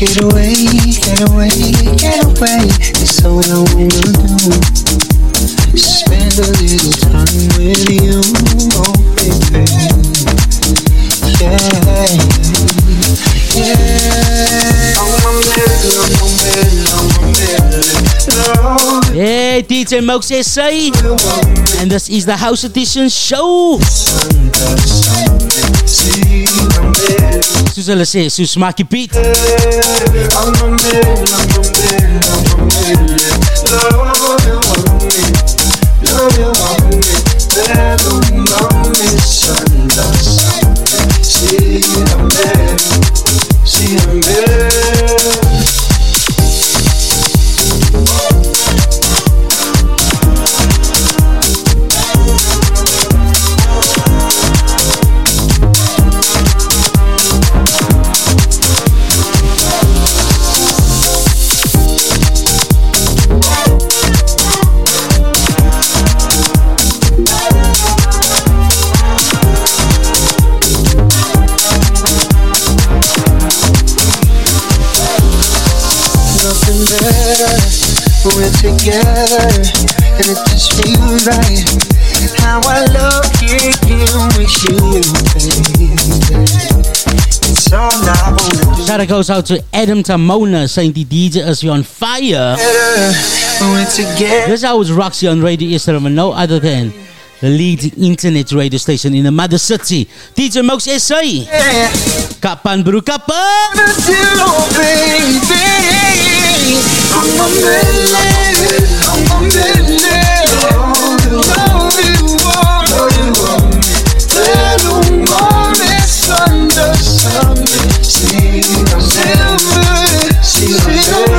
Get away, get away, get away. It's all I wanna do. Spend a little time with you, oh baby. Yeah, yeah. Hey, DJ Mox SA, and this is the House Edition show tú se le sei su Smacky Beat. goes out to Adam Tamona saying the DJ is on fire. This hour is Roxy on Radio Instagram and no other than the leading internet radio station in the mother city. DJ Mox SA. Kapan baru kapan? I'm a I'm a. 时间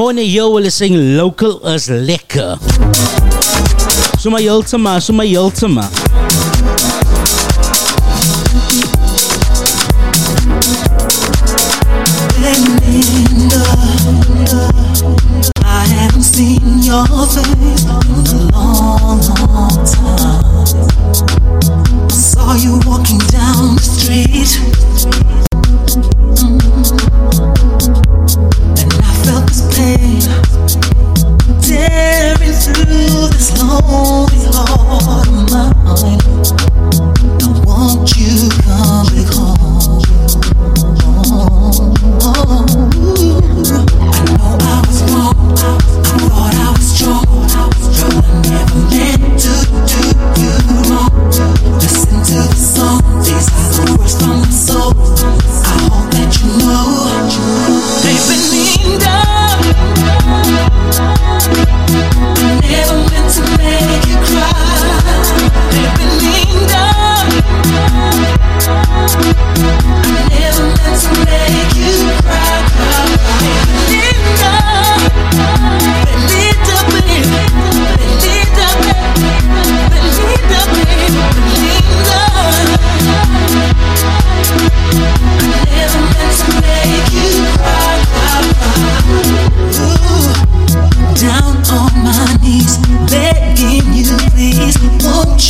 Simone Joel sing Local is lekker. Sommer heeltemal, sommer heeltemal. I haven't saw you walking down the street. Mm-hmm. I want you coming.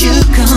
you come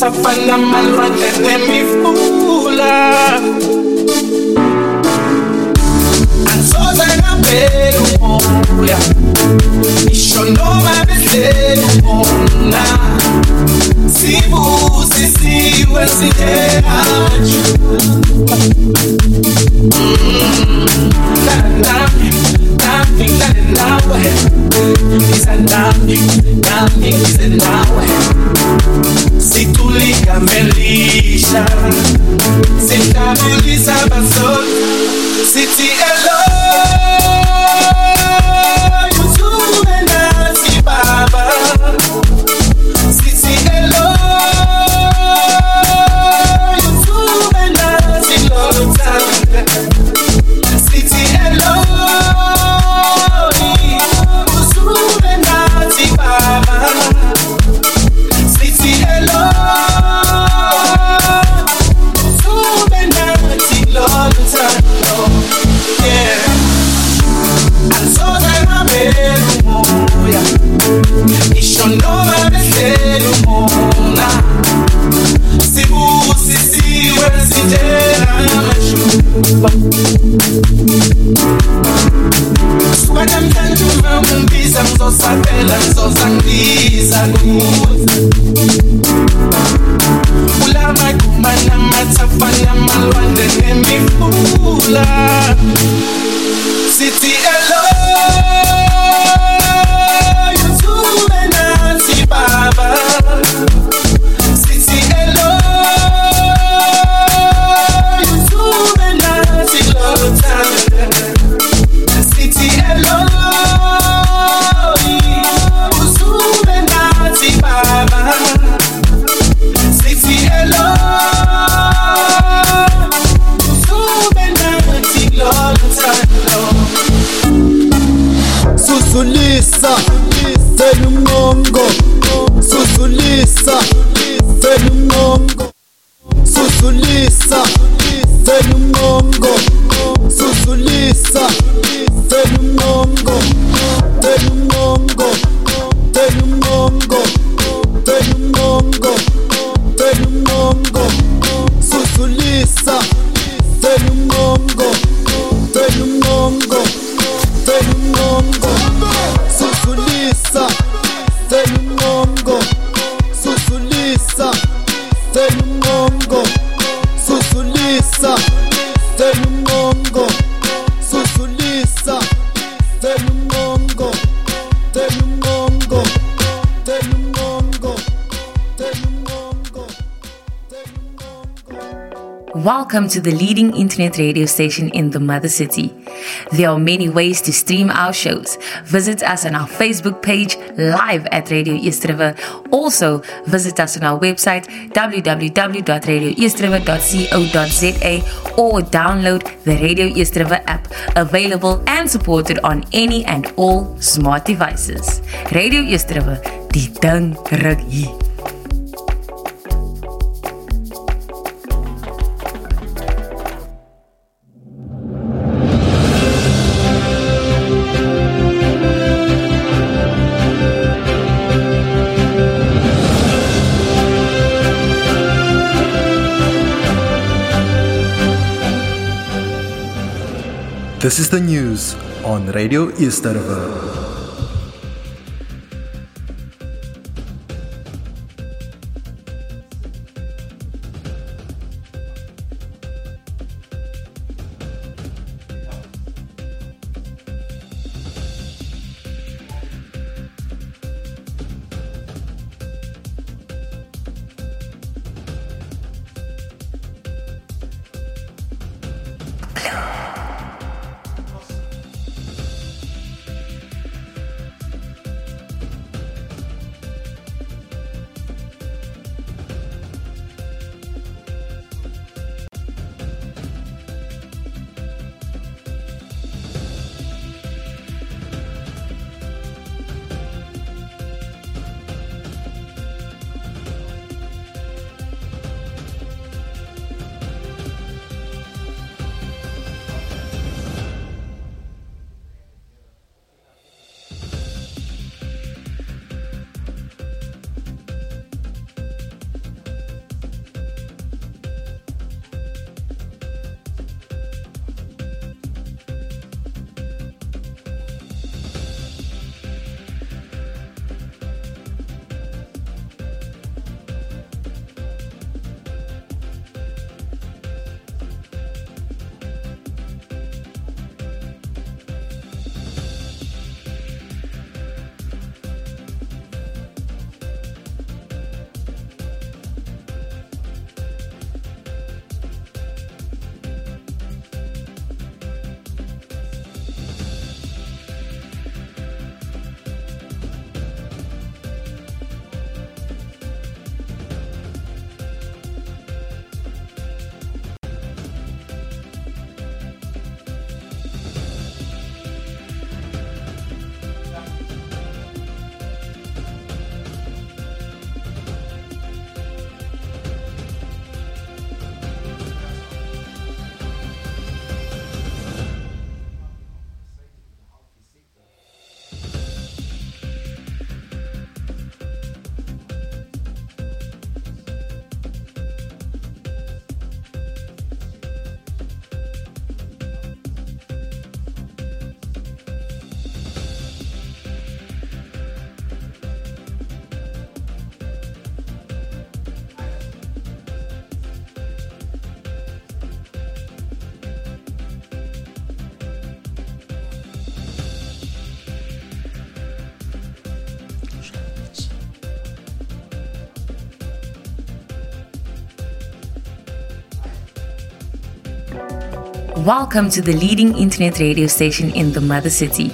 lamathafa namalwandle nemifula angisoze ngaphela umoya isho noma behleli umona sibusisiwe sinjengamathuba nami nami nami nawe ngiza nami nami ngize nawe situlika melisha sihlabulisa abazoli sithi hello yutube Welcome to the leading internet radio station in the mother city. There are many ways to stream our shows. Visit us on our Facebook page live at Radio East River. Also, visit us on our website www.radioeastriver.co.za or download the Radio East River app, available and supported on any and all smart devices. Radio East River, die ding This is the news on Radio East Welcome to the leading internet radio station in the Mother City.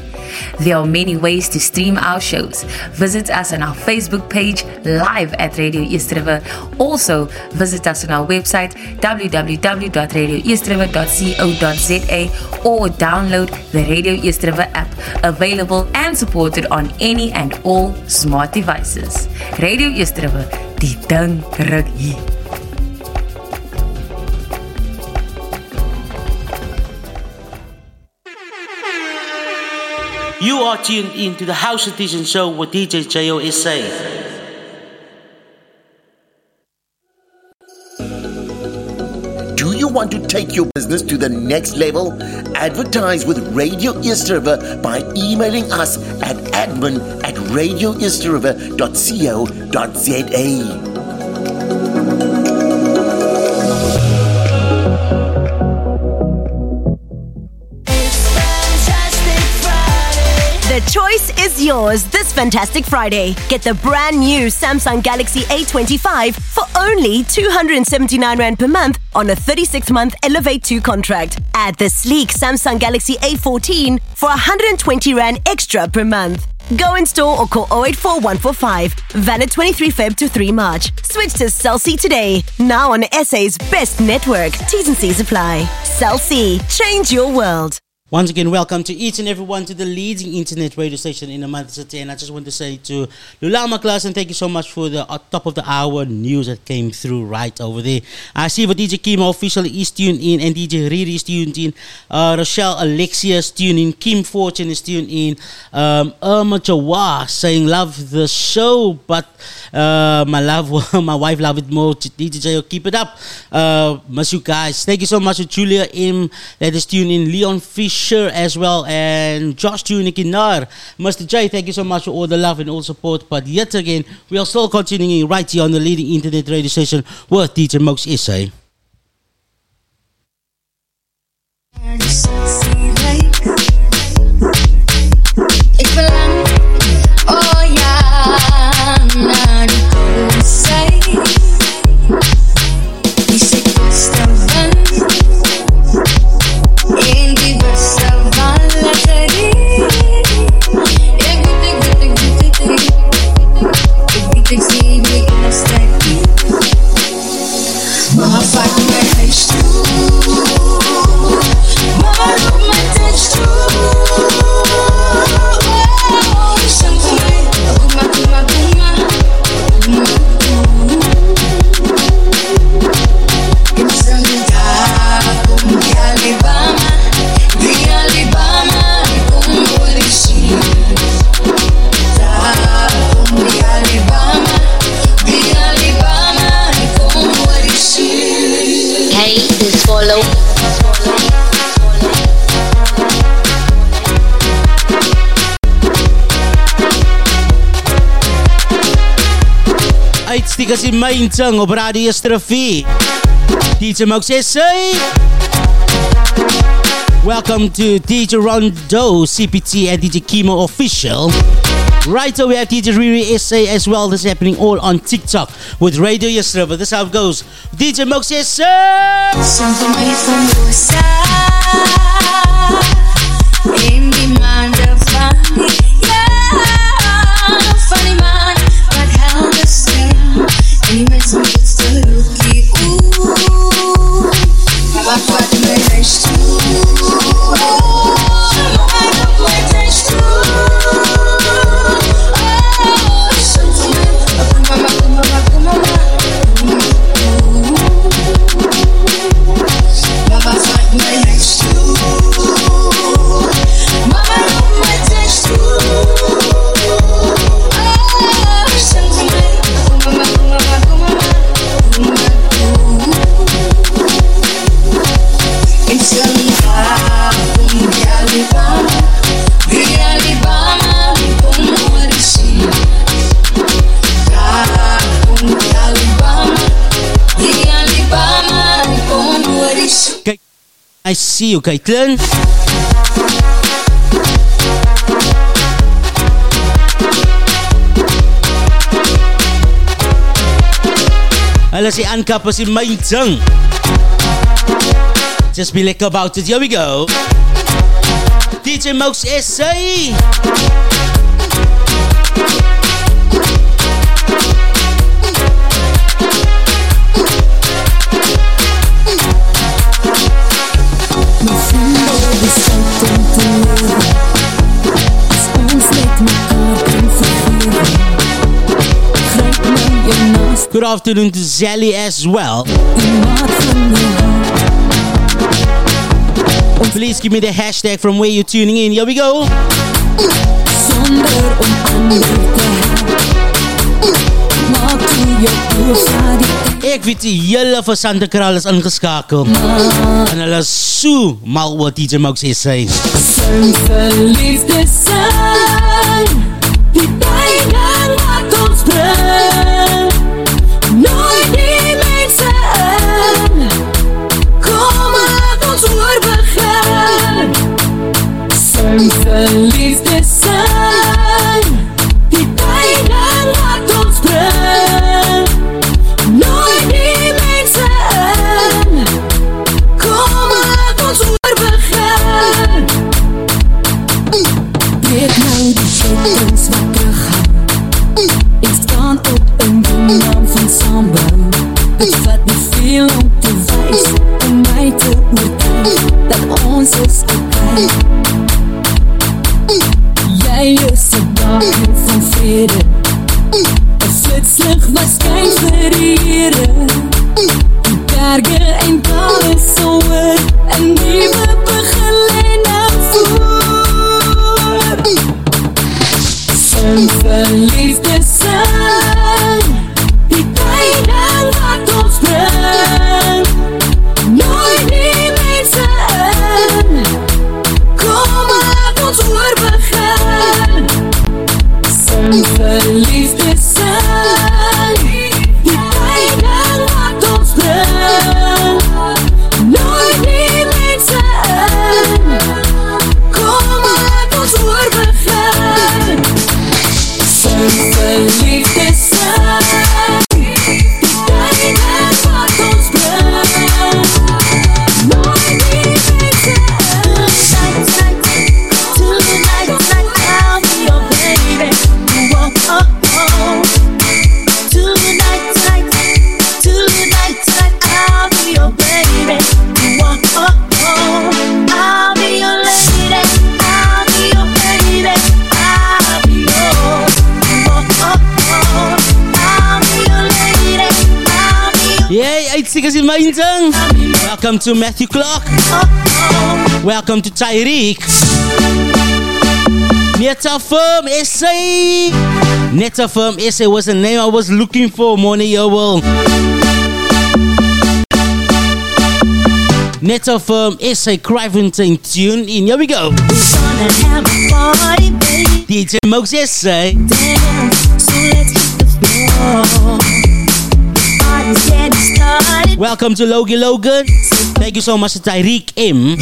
There are many ways to stream our shows. Visit us on our Facebook page, live at Radio East River. Also, visit us on our website, www.radioeastriver.co.za or download the Radio East River app, available and supported on any and all smart devices. Radio East River, die ding hier. Are tuned in to the House Edition show with DJ JOSA. Do you want to take your business to the next level? Advertise with Radio East River by emailing us at admin at radioeastriver.co.za. The choice is yours this fantastic Friday. Get the brand new Samsung Galaxy A25 for only 279 Rand per month on a 36 month Elevate 2 contract. Add the sleek Samsung Galaxy A14 for 120 Rand extra per month. Go in store or call 084 145. Valid 23 Feb to 3 March. Switch to Cell C today. Now on SA's best network. T's and C's apply. Cell C. Change your world. Once again, welcome to each and everyone to the leading internet radio station in the Mother City. And I just want to say to Lulama class and thank you so much for the uh, top of the hour news that came through right over there. I see what DJ Kimo Official is tuned in and DJ Riri is tuned in. Uh, Rochelle Alexia is tuned in. Kim Fortune is tuned in. Um, Irma Jawa saying love the show, but uh, my love, my wife love it more. DJ keep it up. Uh, miss you guys. Thank you so much to Julia M that is tuned in. Leon Fisher as well and Josh Tunikinar. Mr. J, thank you so much for all the love and all support. But yet again, we are still continuing right here on the leading internet radio station with DJ Mox SA. This follow. Uitstiekers in Mainzang op Radio Strafie. DJ Mox SA. Welcome to DJ Rondo, CPT and DJ Kimo Official. Right away at DJ Riri SA as well. This is happening all on TikTok with Radio Yesterday. This is how it goes. DJ Mox SA. sir! funny man But how the same And he makes me see you, Caitlin. Hello, ah, si Anka pa si Maintsang. Just be like about it. Here we go. DJ Mouse SA. Good afternoon to Zelly as well. Please give me the hashtag from where you're tuning in. Here we go. Ik weet die jullie van Santa Kral is ingeschakeld. En hulle is zo mal wat DJ Max is zijn. Zijn verliefde zijn, die bijna maakt ons brein. I'm feliz. Marge Welcome to Matthew Clark. Welcome to Tyreek. Netta Firm Essay. Netta Firm was the name I was looking for, Moni Yowell. Netta Firm Essay Cravington tune in. Here we go. DJ Mox SA. Dance, so Welcome to Logie Logan. Thank you so much to Tyreek M.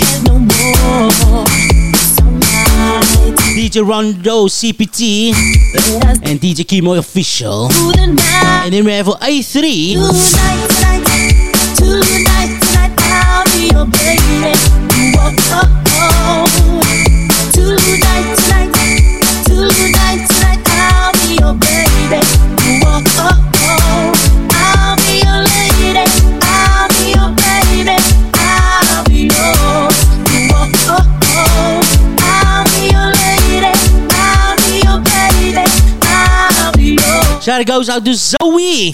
DJ Rondo CPT and DJ Kimo Official. And then we have A3. Tonight, tonight, tonight, Shout goes out to Zoe.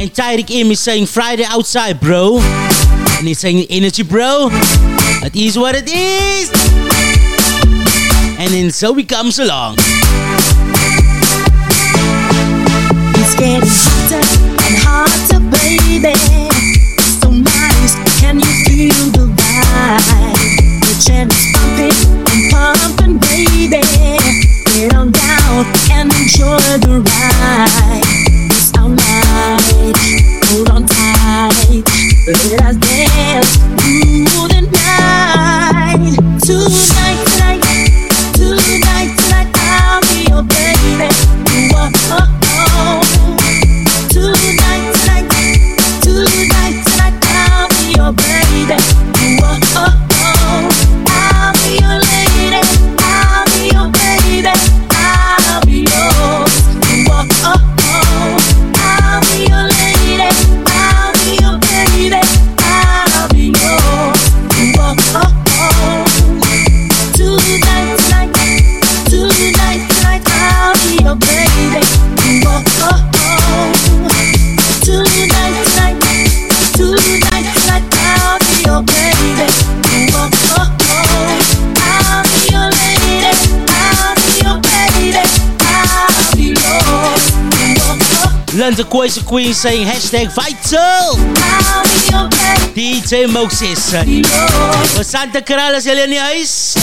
And Tyreek Im is saying Friday outside, bro. And he's saying energy, bro. It is what it is. And then Zoe comes along. It's getting Queen saying hashtag vital. DJ Moses. Voor Santa Clara is in huis.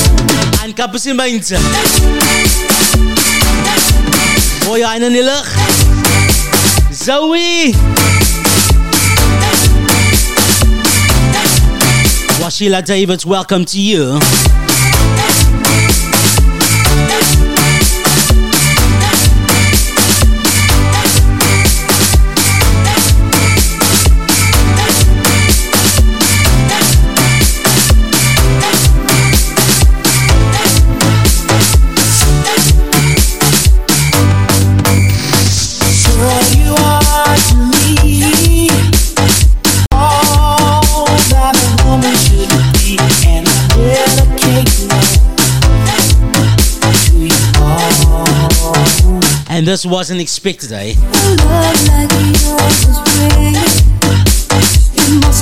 En kappen in mensen. Mooie aan in. Zoe. Washila Davids, welcome to you.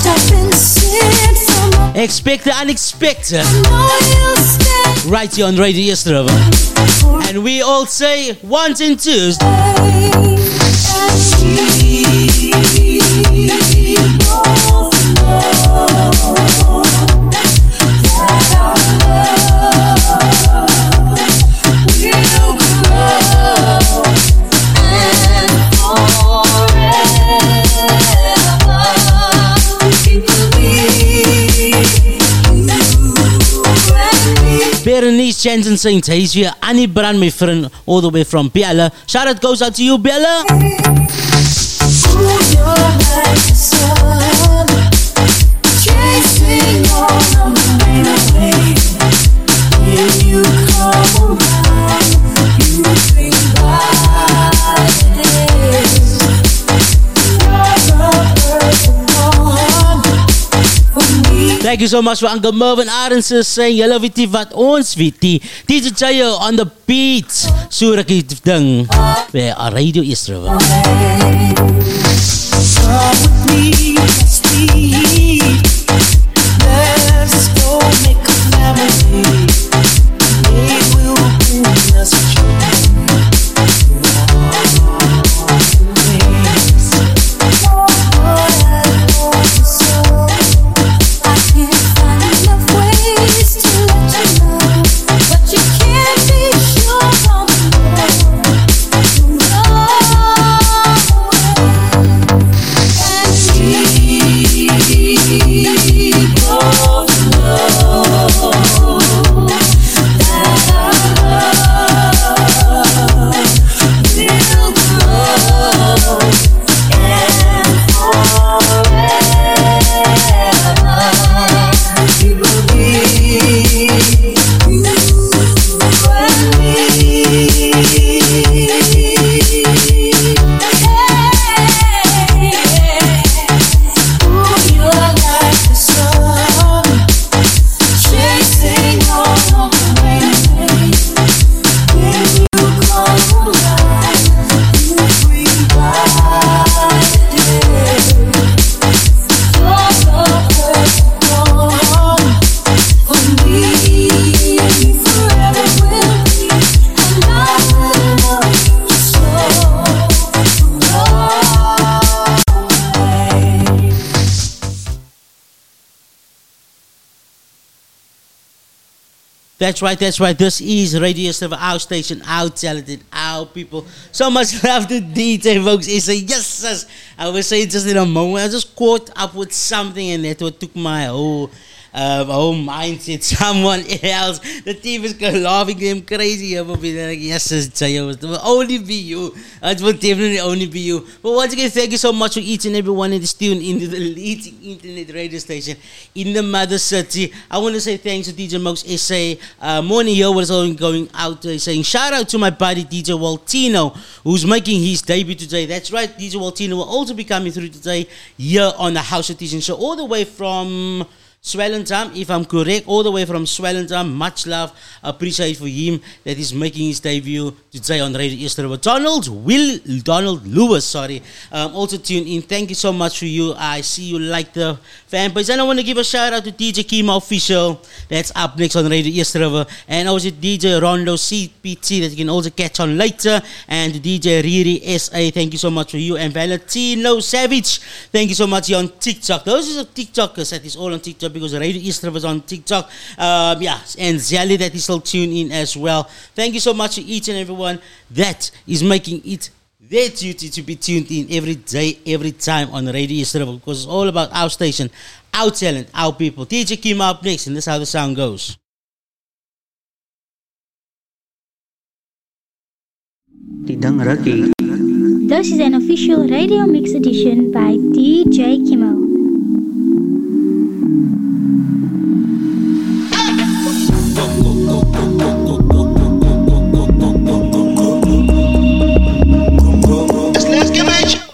Have been sent from Expect the unexpected. Right here on Radio Yesterday. And we all say ones and twos. Jensen saying he's here. Annie Brand, my friend, all the way from Biella. Shout out goes out to you, Biella. Thank you so much for Uncle Mervin Arendse saying julle weet nie wat ons weet nie. DJ Jayo on the beat. So rukkie ding. By Radio East River. Let's That's right, that's right. This is Radio Silver, our station, our talented, our people. So much love to DJ folks. He said, yes, sis. I was saying just in a moment, I just caught up with something and that what took my whole um, whole mindset. Someone else. The team is going laughing them crazy over me. They're like, yes, sis, Jayo, it will only be you. It will definitely only be you. But once again, thank you so much for each and every one that is tuned into the leading internet radio station in the mother city. I want to say thanks to DJ Mox SA. Uh, morning here was going out uh, saying shout out to my buddy DJ Waltino who's making his debut today. That's right, DJ Waltino will also be coming through today here on the House Edition Show all the way from Swellendam, if I'm correct, all the way from Swellendam. Much love, appreciate for him that he's making his debut today on Radio Easter. Donald Will Donald Lewis, sorry, um, also tune in. Thank you so much for you. I see you like the fan page, and I want to give a shout out to DJ Kimo Official. That's up next on Radio East River, and also DJ Rondo CPT that you can also catch on later, and DJ Riri SA. Thank you so much for you, and Valentino Savage. Thank you so much. You're on TikTok. Those are TikTokers that is all on TikTok because Radio East River is on TikTok. Um, yeah, and Zali that is still tuned in as well. Thank you so much to each and everyone that is making it their duty to be tuned in every day, every time on Radio East River because it's all about our station, our talent, our people. DJ Kim up next, and this is how the sound goes. This is an official radio mix edition by DJ Kimo.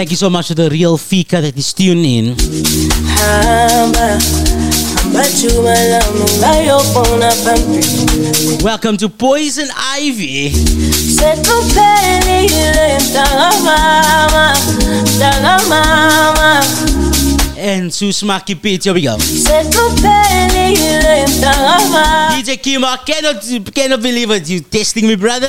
Thank you so much to the real Fika that is tuned in. Welcome to Poison Ivy. And Susma Kipit, here we go. DJ Kimo, I cannot, cannot believe it. You testing me, brother?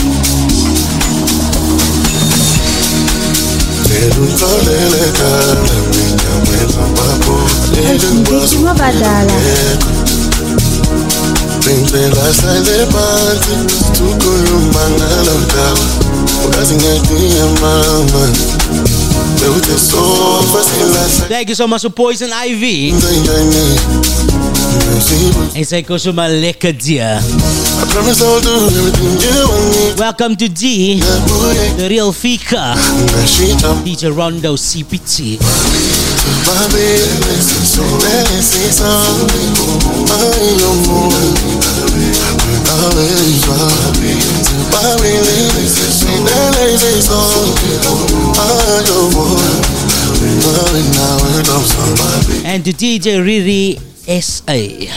En zij koos maar lekker dia. I promise I'll do everything you want me Welcome to D, the real Fika. DJ Rondo CPT. My business So let's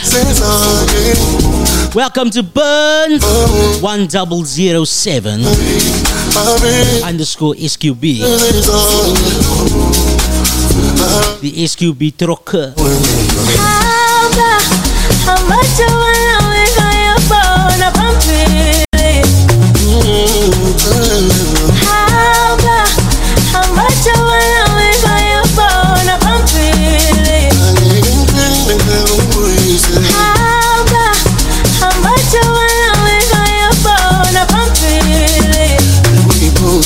say something I know more Always My business So let's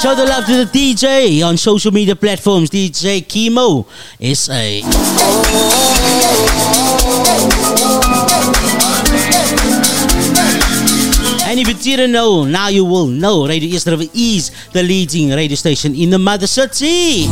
Show the love to the DJ on social media platforms. DJ Kimo SA. And if you didn't know, now you will know. Radio East River is the leading radio station in the mother city.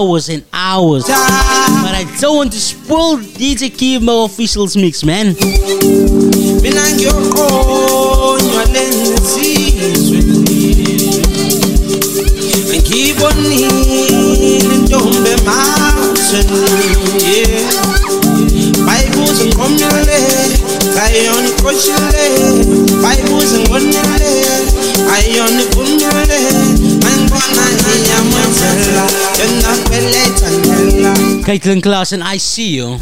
Hours and hours, but I don't want to spoil DJ Kimo officials mix, man. mina ngiyoqonywa lensizwe ngibonile intombi emazweni yeah. bayibuza ngiqomile ngayona iqoshile bayibuza ngonile ayona ivumile mangibona iyamwenzela yona belethandela Caitlin Klaas and I see you.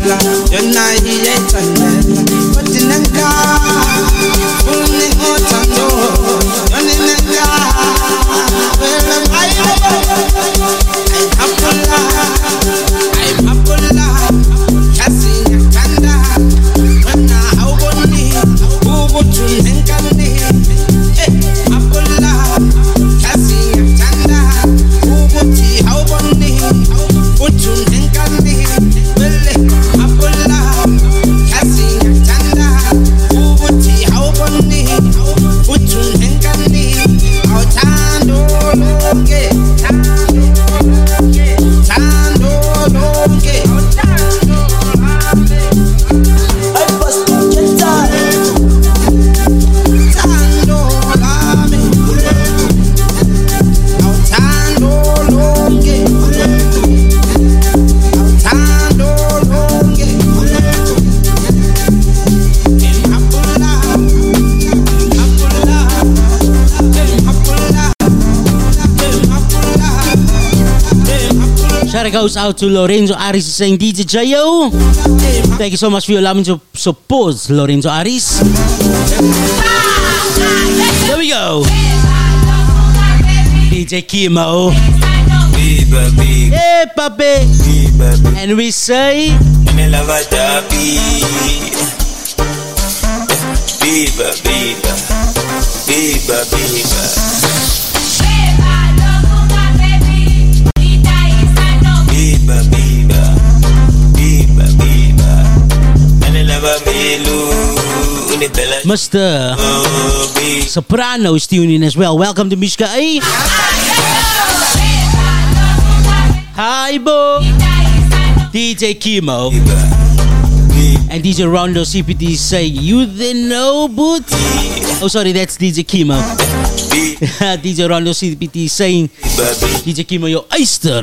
Goes out to Lorenzo Aris saying DJ Jayo. Thank you so much for allowing me to support Lorenzo Aris. There we go. DJ Kimo. Hey, papi. And we say, Biba, biba, biba, biba. Biba. Mr. Soprano is tuning in as well. Welcome to Mishka A. Hi, Bo. DJ Kimo. And DJ Rondo CPT say, You then know, boot? Oh, sorry, that's DJ Kimo. DJ Rondo CPT saying, DJ Kimo, your oyster.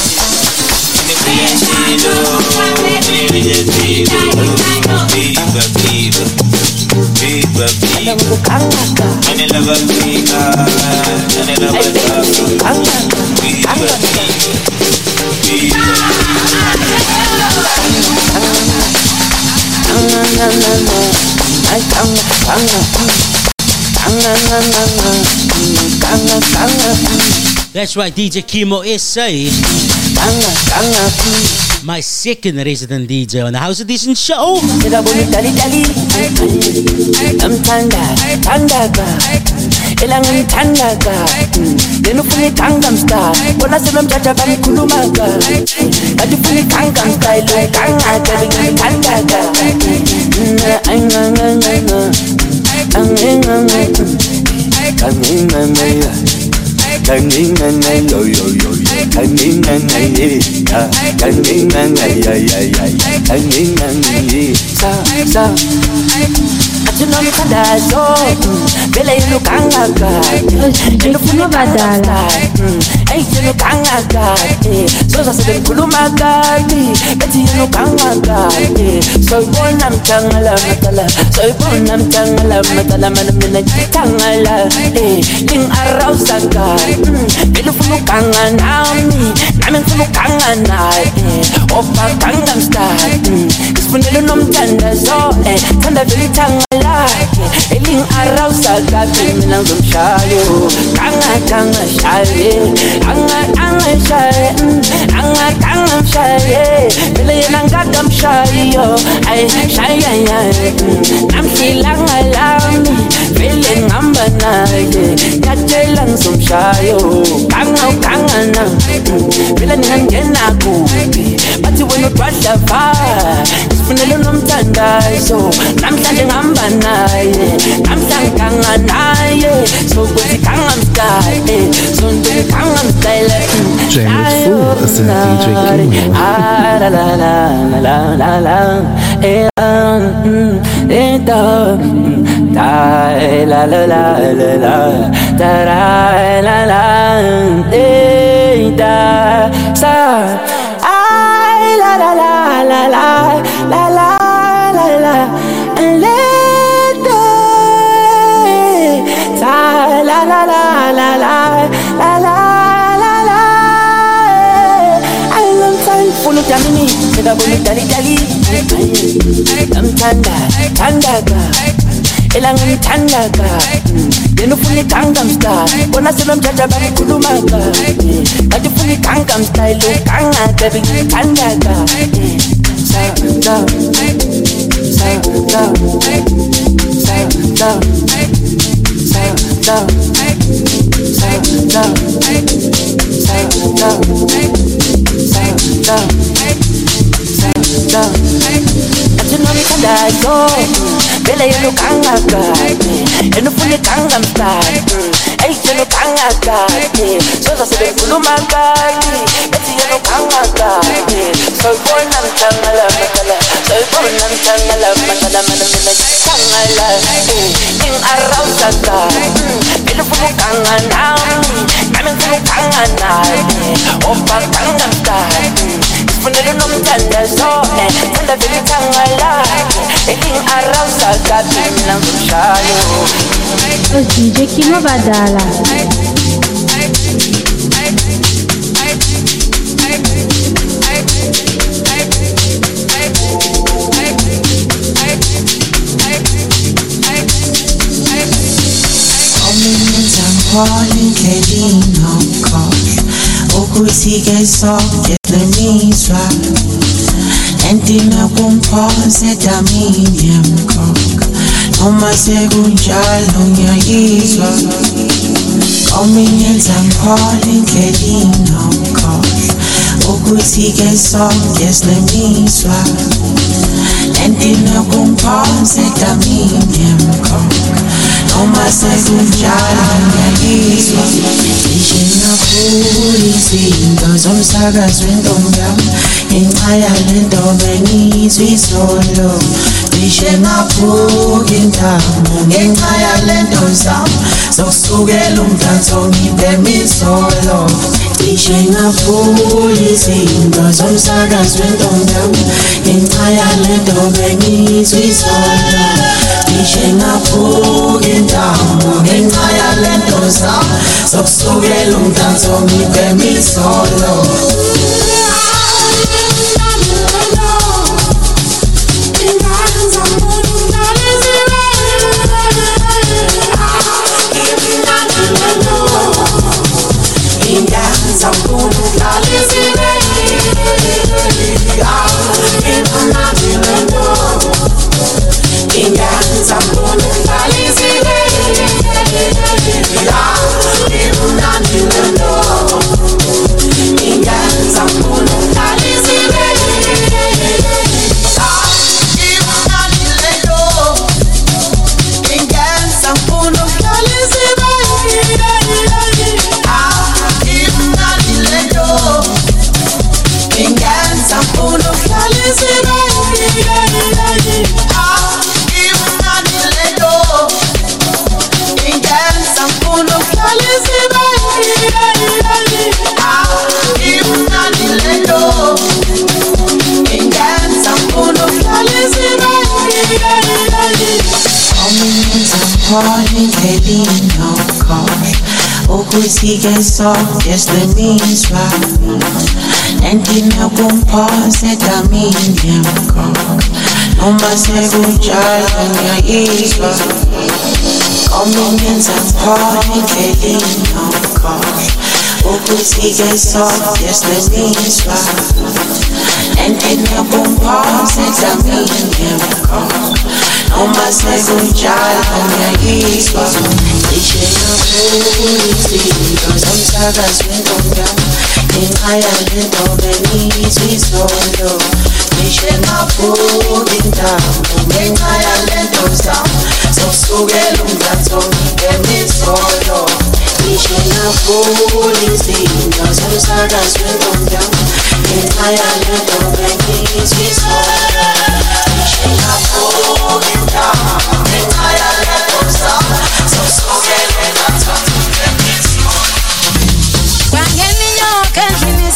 That's right, DJ Kimo SA. My second resident DJ on the House Edition show. IGangnam Style Bona sebemthatha bamkhulumaka Bathi ufuna iGangnam Style Đang nghĩ ngang ngang rồi rồi rồi Đang nghĩ ngang ngang đi à Đang nghĩ ngang ngang ai ai ai Đang nghĩ ngang ngang đi Sao sao Acı nam kadar zor Beleyin I'm 浪中漂流。angar angar shari angar angar shari angar angar shari bilin angar dam shari yo ay shari ay nam silang alam bilin amba na ke kache lang sum shayo kangal kangal na bilin ngan na ku bathi wena udwadla va sifunele unomthandazo namhlanje ngihamba naye. Namhlanje kanganaye sokuthi kangamsa James Fool ist der DJ Kimo. la la la la la la. la. I long time full of jamini, nigga boy dali dali. I'm tanga, tanga ga, ilang tanga ga. Yenufuni Gangnam Style, bona selomjaja bayikhuluma ga. Batifuni Gangnam Style, kanga baby tanga ga. Sa sa sa sa sa sa. Bele yenu kanga kati, yenu funi kanga mstari eyijenokangakade sozasebekhulumangaki eziyenokangakade soyibona mthangalabakala soyibona mthangalabakalamanamina ngithangala ingarawusaka elifuna ukanganami nami ngifuna ukanganaye ofakangakade Bunların omuzlarında zor Kalabilir kanlarla Elin aramsa kalbimle uçarım Özgünce kime badala? پایین که دینم کار او گویسی که ساکه the knees rock ending up on pause at a medium cock no matter who on your ears Convenience and calling getting on course ukuthi ke sonke sinemiswa endinokuphosa etaminye mkhona Ngiyayizwa Ngisho ngakhula izinto zomsakazo wentombi yami Ngenxa yalento bengizwa izolo Ngisho ngaphuka intamo ngenxa yalento zami Zokusukela umdanso ngibhema izolo Cishe ngaphuka izinto zomsakazo wentombi yami Ngenxa yalento bengizwa izolo Cishe ngaphuka intamo ngenxa yalento zami Zokusukela umdanso ngibhema izolo Inganza ukuthi ke sonke silemizwa Nendina kumphose damini yemkhokha Noma sekunjalo ngiyayizwa Ominenza mkhona ngelino khohle ukuthi ke sonke silemizwa Nendina kumphose damini yemkhokha Noma sekunjalo ngiyayizwa Cishe ngakhula izinto zomsakazo wentombi yalento bengizwa izolo Cishe ngakhula intamo ngenxa yalento zami Zokusukela umdanso ngibhema izolo Cishe ngakhula izinto zomsakazo wentombi yami Ngenxa yalento bengizwa izolo Cishe ngakhula intamo ngenxa yalento zami Zokusukela umdanso ngibhema izolo Kwangeni nyoka endlini saphambana Kwangeni nyoka endlini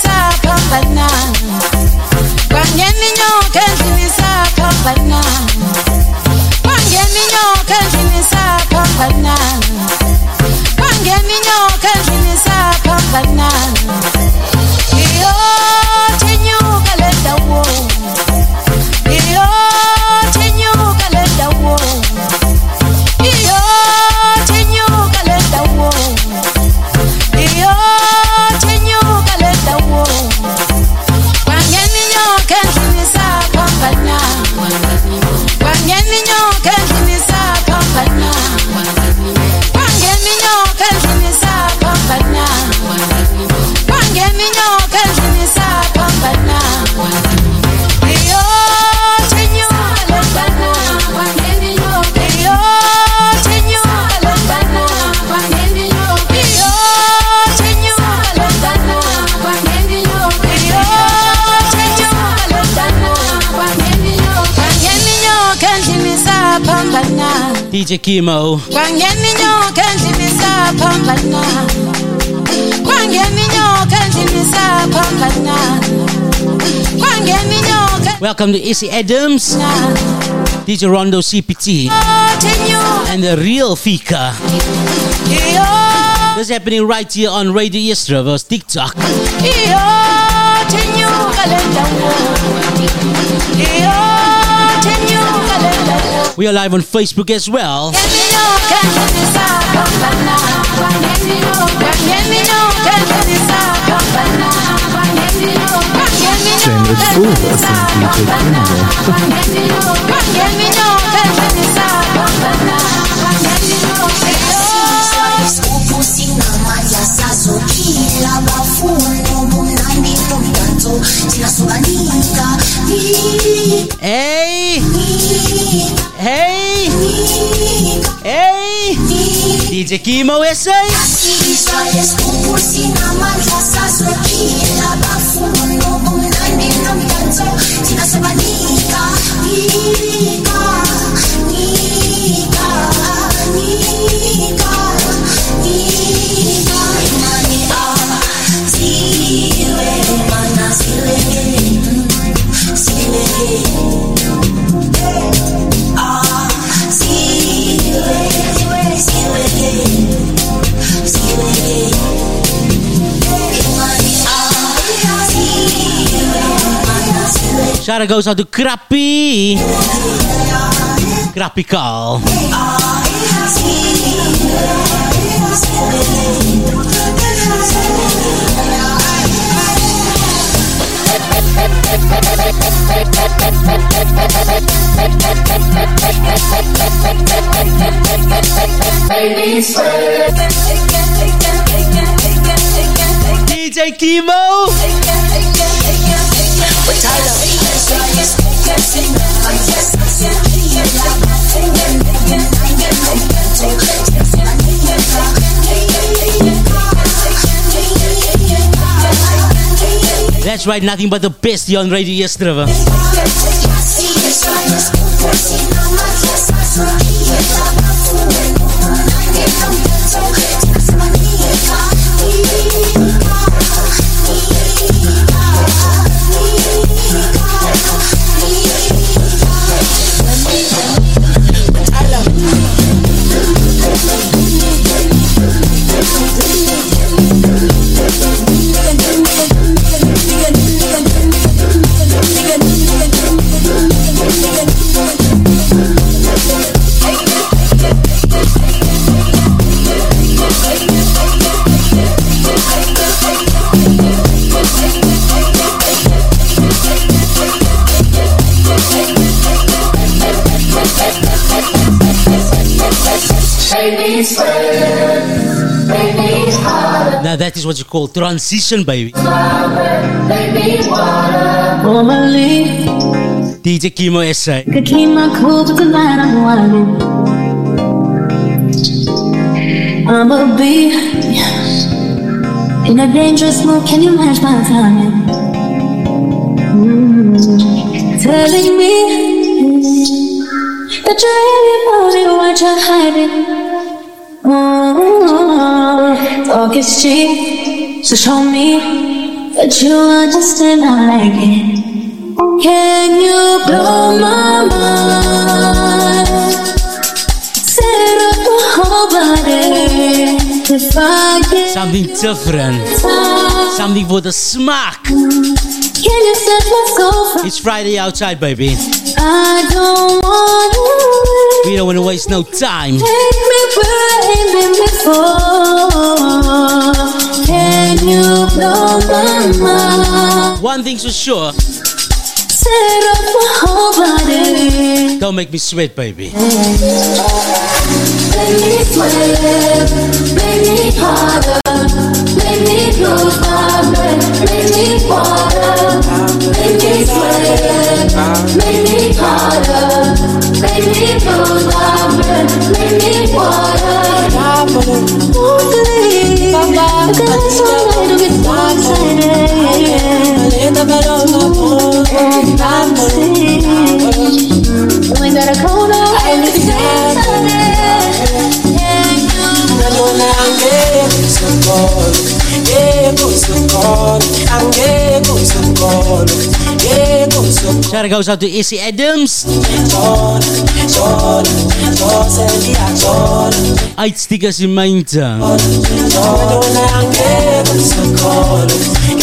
saphambana Kwangeni DJ Kimo. kwangeni nyoka endlini kwangeni nyoka endlini kwangeni nyoka Welcome to Issy Adams, DJ Rondo CPT, and the real Fika. This is happening right here on Radio Yesterday, TikTok. iyo tenyuka le ndawo iyo tenyuka le ndawo We are live on Facebook as well. nyoka endlini saphambana kwangeni nyoka kwangeni Hey! Shameless DJ sobanika Hey! Hey! Out goes out to Krappy! Krappy Call. DJ Kimo! That's right, nothing but the best on Radio Yesterday. What you call transition, baby. DJ Kimo SA. I'm wildin'. I'ma be in a dangerous mood. Can you match my timing? Mm, telling me that you're really it, what you're hiding. Oh, talk is cheap, so show me that you understand. I like it. Can you blow my mind? Set up my whole body. If I get Something different. Something for the smack. can you set my soul free? It's Friday outside, baby. I don't wanna We don't want to waste no time. take me where I been before. Blow my mind? One thing's for sure, don't make me sweat, baby. Make me sweat, make me harder, make me lose my breath, make me water, make me sweat, make me harder, make me lose my breath, make me water. Won't Shout out goes out to Issy Adams. Uitstikkers in Maintown.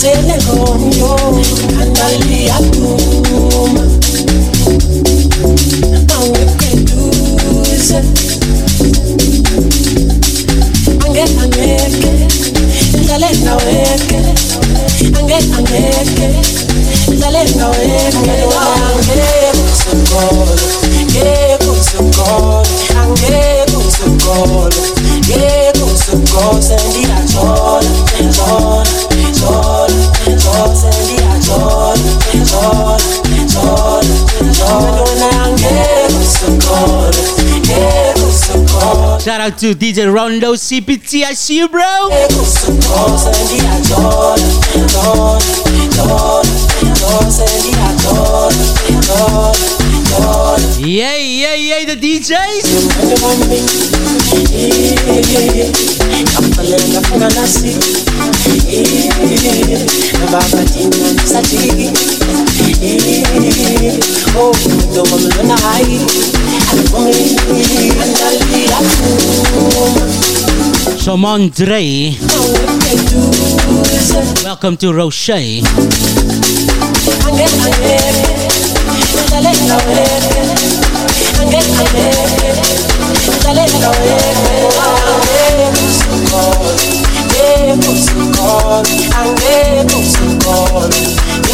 selengoyo angaliyaduma awukeduze angeangeke ndlalena weke angeangeke ndlalena wekeangekusekolo ngekusekolo angekusekolo ngekusekose ndiyathola ndithola Shout out to DJ Rondo CPT. I see you, bro. Yeah, yeah, yeah, the DJs. So, Dre. Welcome to Roche.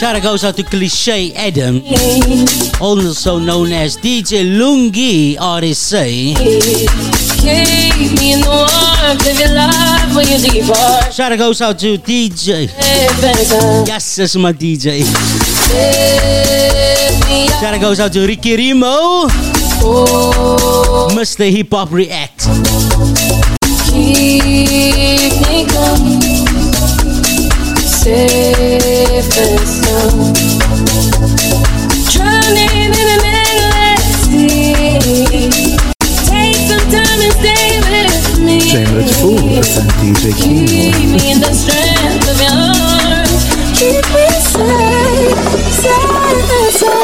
Shoutout goes out to Cliche Adam, also known as DJ Lungi RSA. Shoutout goes out to DJ. Yes, this is my DJ. Shoutout goes out to Ricky Rimo, Mr. Hip Hop React. Take some time and stay with me. Keep me in the strength of your arms. Keep me safe, safe and sound.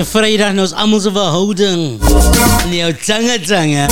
Je vrijdag nou is allemaal zijn verhouding. En jouw zangen zangen.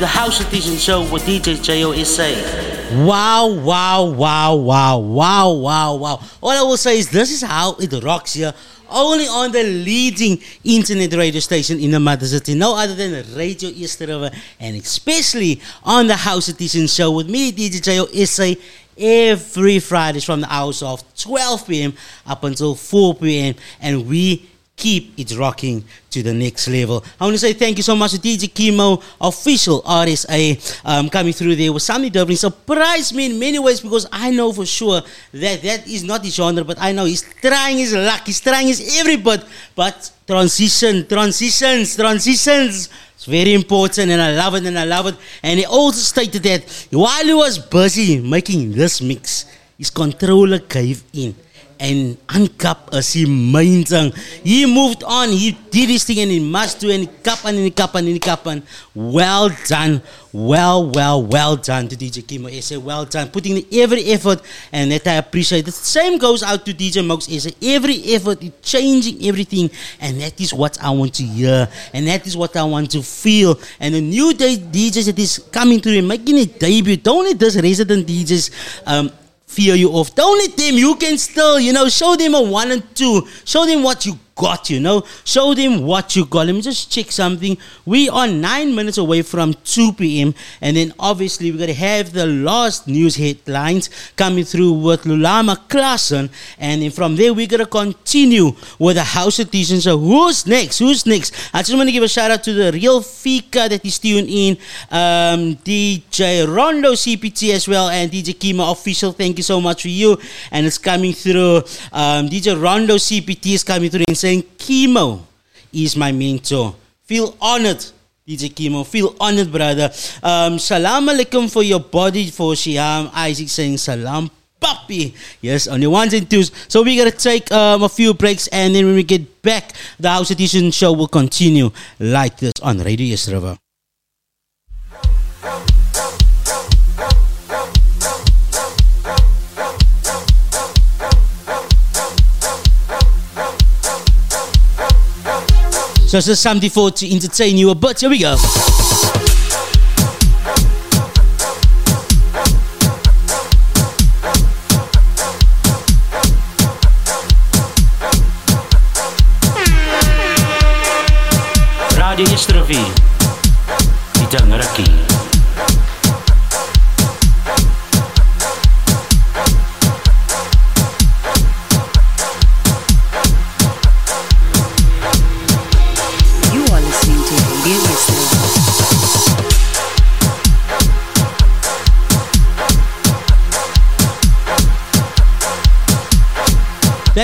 The House Edition show with DJ Jayo SA. Wow, wow, wow, wow, wow, wow, wow. All I will say is this is how it rocks here. Only on the leading internet radio station in the mother city. No other than Radio East River. And especially on the House Edition show with me, DJ Jayo SA. Every Fridays from the hours of 12 p.m. up until 4 p.m. And we keep it rocking to the next level. I want to say thank you so much to DJ Kimo, official RSA, um, coming through there with something different. Surprised me in many ways because I know for sure that that is not his genre, but I know he's trying his luck, he's trying his every bit. But transition, transitions, transitions. It's very important and I love it and I love it. And he also stated that while he was busy making this mix, his controller gave in and uncap as he minding. He moved on, he did his thing and he must do and cap and cap and well done. Well, well, well done to DJ Kimo Ese. Well done. Putting in every effort and that I appreciate. The same goes out to DJ Mox Ese. Every effort changing everything and that is what I want to hear and that is what I want to feel. And the new day DJs that is coming through and making a debut. Don't let this resident DJs um, fear you off. Don't let them. You can still, you know, show them a one and two. Show them what you got, you know. Show them what you got. Let me just check something. We are nine minutes away from 2 p.m. And then obviously we're going to have the last news headlines coming through with Lulama Klassen. And then from there we're going to continue with the house edition. So who's next? Who's next? I just want to give a shout out to the real Fika that is tuned in. Um, DJ Rondo CPT as well and DJ Kimo official. Thank you so much for you. And it's coming through. Um, DJ Rondo CPT is coming through and saying Kimo is my mentor. Feel honored. DJ Kimo, feel honored, brother. Um, salam alaikum for your body for Shiam. Isaac saying salam puppy. Yes, on your ones and twos. So we're gonna take um, a few breaks, and then when we get back, the House Edition show will continue like this on Radio Eerste Rivier. So it's something for to entertain you a bit. Here we go. Radio Eerste Rivier. Bidang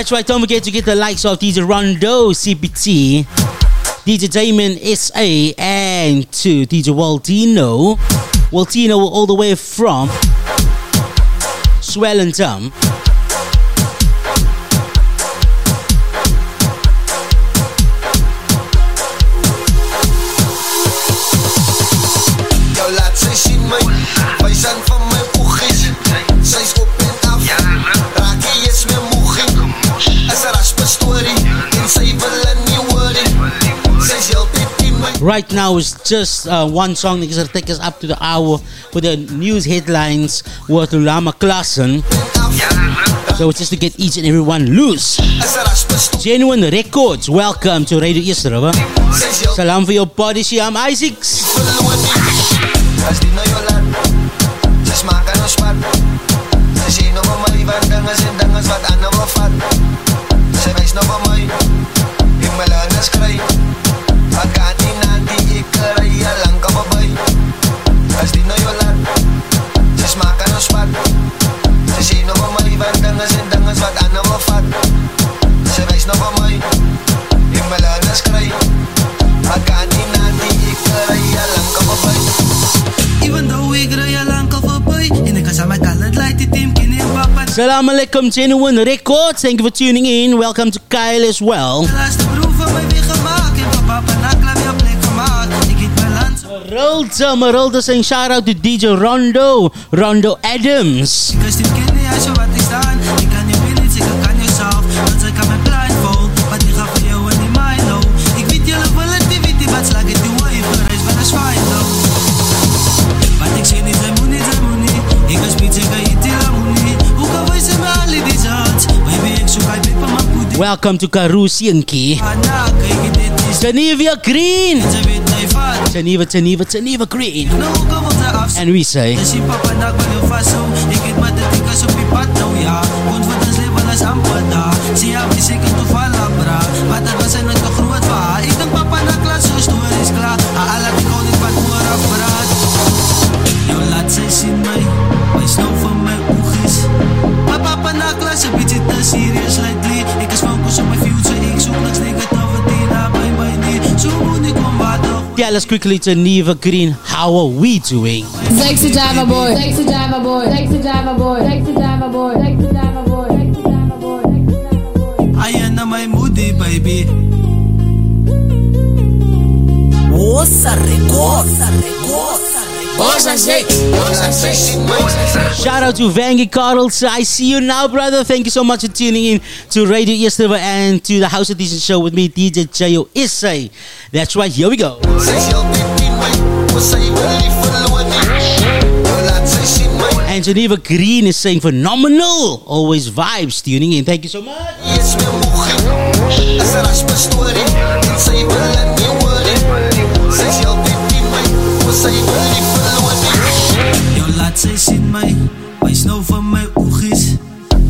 That's right, don't forget to get the likes of DJ Rondo CPT, DJ Damon SA, and to DJ Waldino. Waldino all the way from Swellendam. Right now is just uh, one song that's going to take us up to the hour with the news headlines with Lulama Klassen. So it's just to get each and every one loose. Genuine Records, welcome to Radio East. Salam for your body, Shiam Isaacs. Salam alaikum, Genuine Records. Thank you for tuning in. Welcome to Kyle as well. Marolta, Marolta saying shout out to DJ Rondo, Rondo Adams. Welcome to Karusienki. Geneva Green. Geneva, Geneva, Geneva Green. And we say. Sinai, my snow van my oogjes. Papa panakla, ze biedt het serieus lijkt. Wat tell us quickly, Geneva Green, how are we doing? Sexy Java boy. Sexy Java boy. Sexy Java boy. Sexy Java boy. Sexy Java boy. Sexy Java boy. Ayan na my moody baby Osa rekosa rekosa Osa shake. Osa shake. Shout out to Vangie Carls. I see you now, brother. Thank you so much for tuning in to Radio Eerste Rivier and to the House Edition show with me, DJ Jayo SA. That's right, here we go. And Geneva Green is saying phenomenal. Always vibes tuning in. Thank you so much. Laat sy sien my My snou van my oogies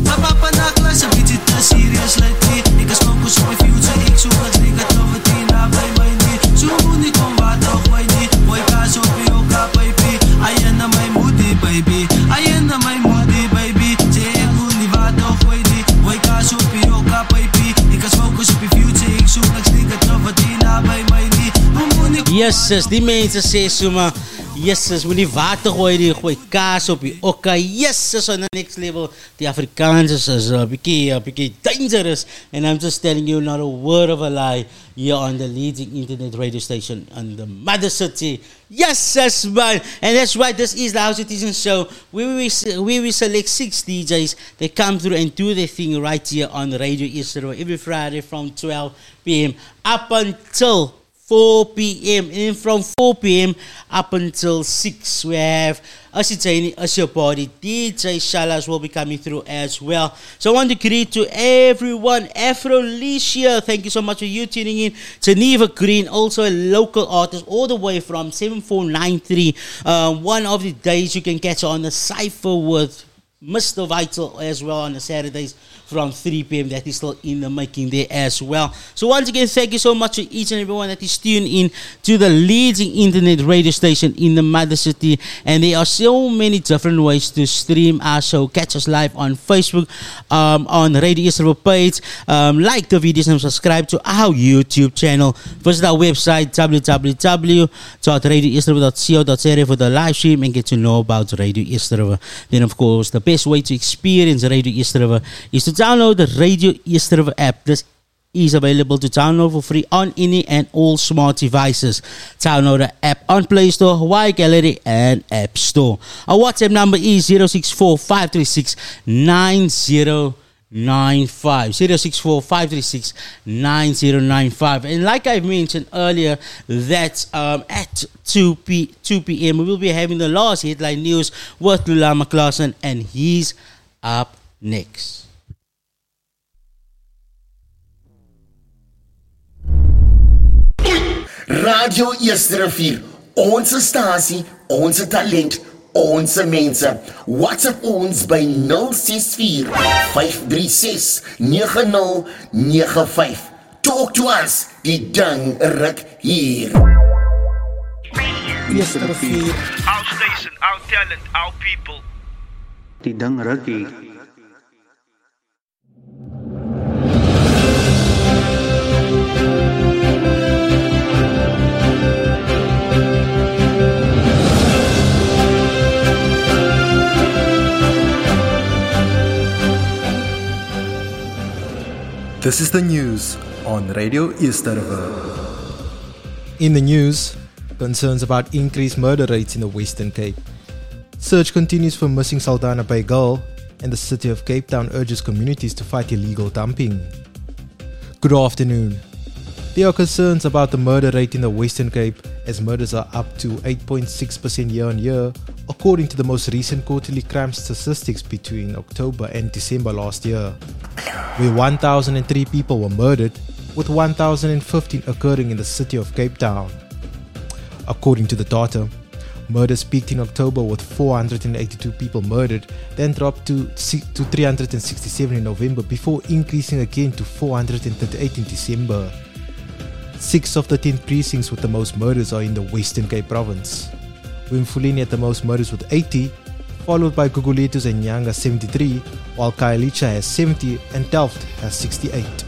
Maar papa na een beetje te serious lately Ik is focus op my future Ik zoek niks negativity na by my nie So moet nie kom wat toch my nie Boy kaas op jou ka baby Ayan na my moody baby. Ayan na my moody baby. Sê ek moet nie wat toch my nie Boy kaas op jou ka baby Ik is focus op my future Ik zoek niks negativity na by my nie Hoe moet nie Yes, sis, die mense sê so maar Yes, sis, moenie water gooi die gooi kaas op die okka. Yes, sis, on the next level. Die Afrikaans is 'n bietjie 'n bietjie dangerous and I'm just telling you not a word of a lie here on the leading internet radio station on the mother city. Yes, man. And that's why this is the House Edition show where we where we select six DJs that come through and do their thing right here on Radio Eerste Rivier every Friday from 12 p.m. up until 4 p.m. And from 4 p.m. up until 6, we have Usher Party. DJ Shalas will be coming through as well. So I want to greet to everyone. Afro Licia, thank you so much for you tuning in. Geneva Green, also a local artist, all the way from 7493. Uh, one of the days you can catch on the Cypher with Mr. Vital as well on the Saturdays from 3 p.m. That is still in the making there as well. So once again, thank you so much to each and everyone that is tuned in to the leading internet radio station in the mother city. And there are so many different ways to stream our show. Catch us live on Facebook, um, on Radio Eerste Rivier page. Um, like the videos and subscribe to our YouTube channel. Visit our website www.radioisrael.co.za for the live stream and get to know about Radio Eerste Rivier. Then, of course, the best way to experience Radio Eerste Rivier is to download the Radio Eerste Rivier app. This is available to download for free on any and all smart devices. Download the app on Play Store, Huawei Gallery, and App Store. Our WhatsApp number is 064 536 9095 064 536 9095 and like i mentioned earlier that um, at 2 p 2 p.m we will be having the last headline news with lulama Klassen and he's up next Radio Eerste Rivier, onze stasie, Ons talent, ons mense. WhatsApp ons by 064 536 9095. Talk to us. Die ding ruk hier. Eerste rivier. Our station, our talent, our people. Die ding rukkie. This is the news on Radio Eerste Rivier. In the news, concerns about increased murder rates in the Western Cape. Search continues for missing Saldanha Bay girl, and the city of Cape Town urges communities to fight illegal dumping. Good afternoon. There are concerns about the murder rate in the Western Cape as murders are up to 8.6% year on year, according to the most recent quarterly crime statistics between October and December last year, where 1,003 people were murdered, with 1,015 occurring in the city of Cape Town. According to the data, murders peaked in October with 482 people murdered, then dropped to, to 367 in November before increasing again to 438 in December. Six of the 10 precincts with the most murders are in the Western Cape province. Mfuleni had the most murders with 80, followed by Guguletus and Nyanga 73, while Khayelitsha has 70 and Delft has 68.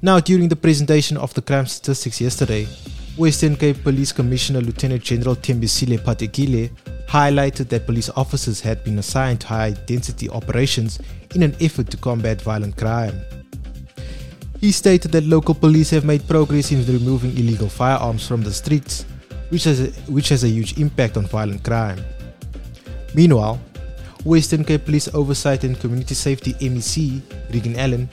Now, during the presentation of the crime statistics yesterday, Western Cape Police Commissioner Lieutenant General Thembisile Patekile highlighted that police officers had been assigned to high density operations in an effort to combat violent crime. He stated that local police have made progress in removing illegal firearms from the streets, which has a, which has a huge impact on violent crime. Meanwhile, Western Cape Police Oversight and Community Safety MEC, Reagan Allen,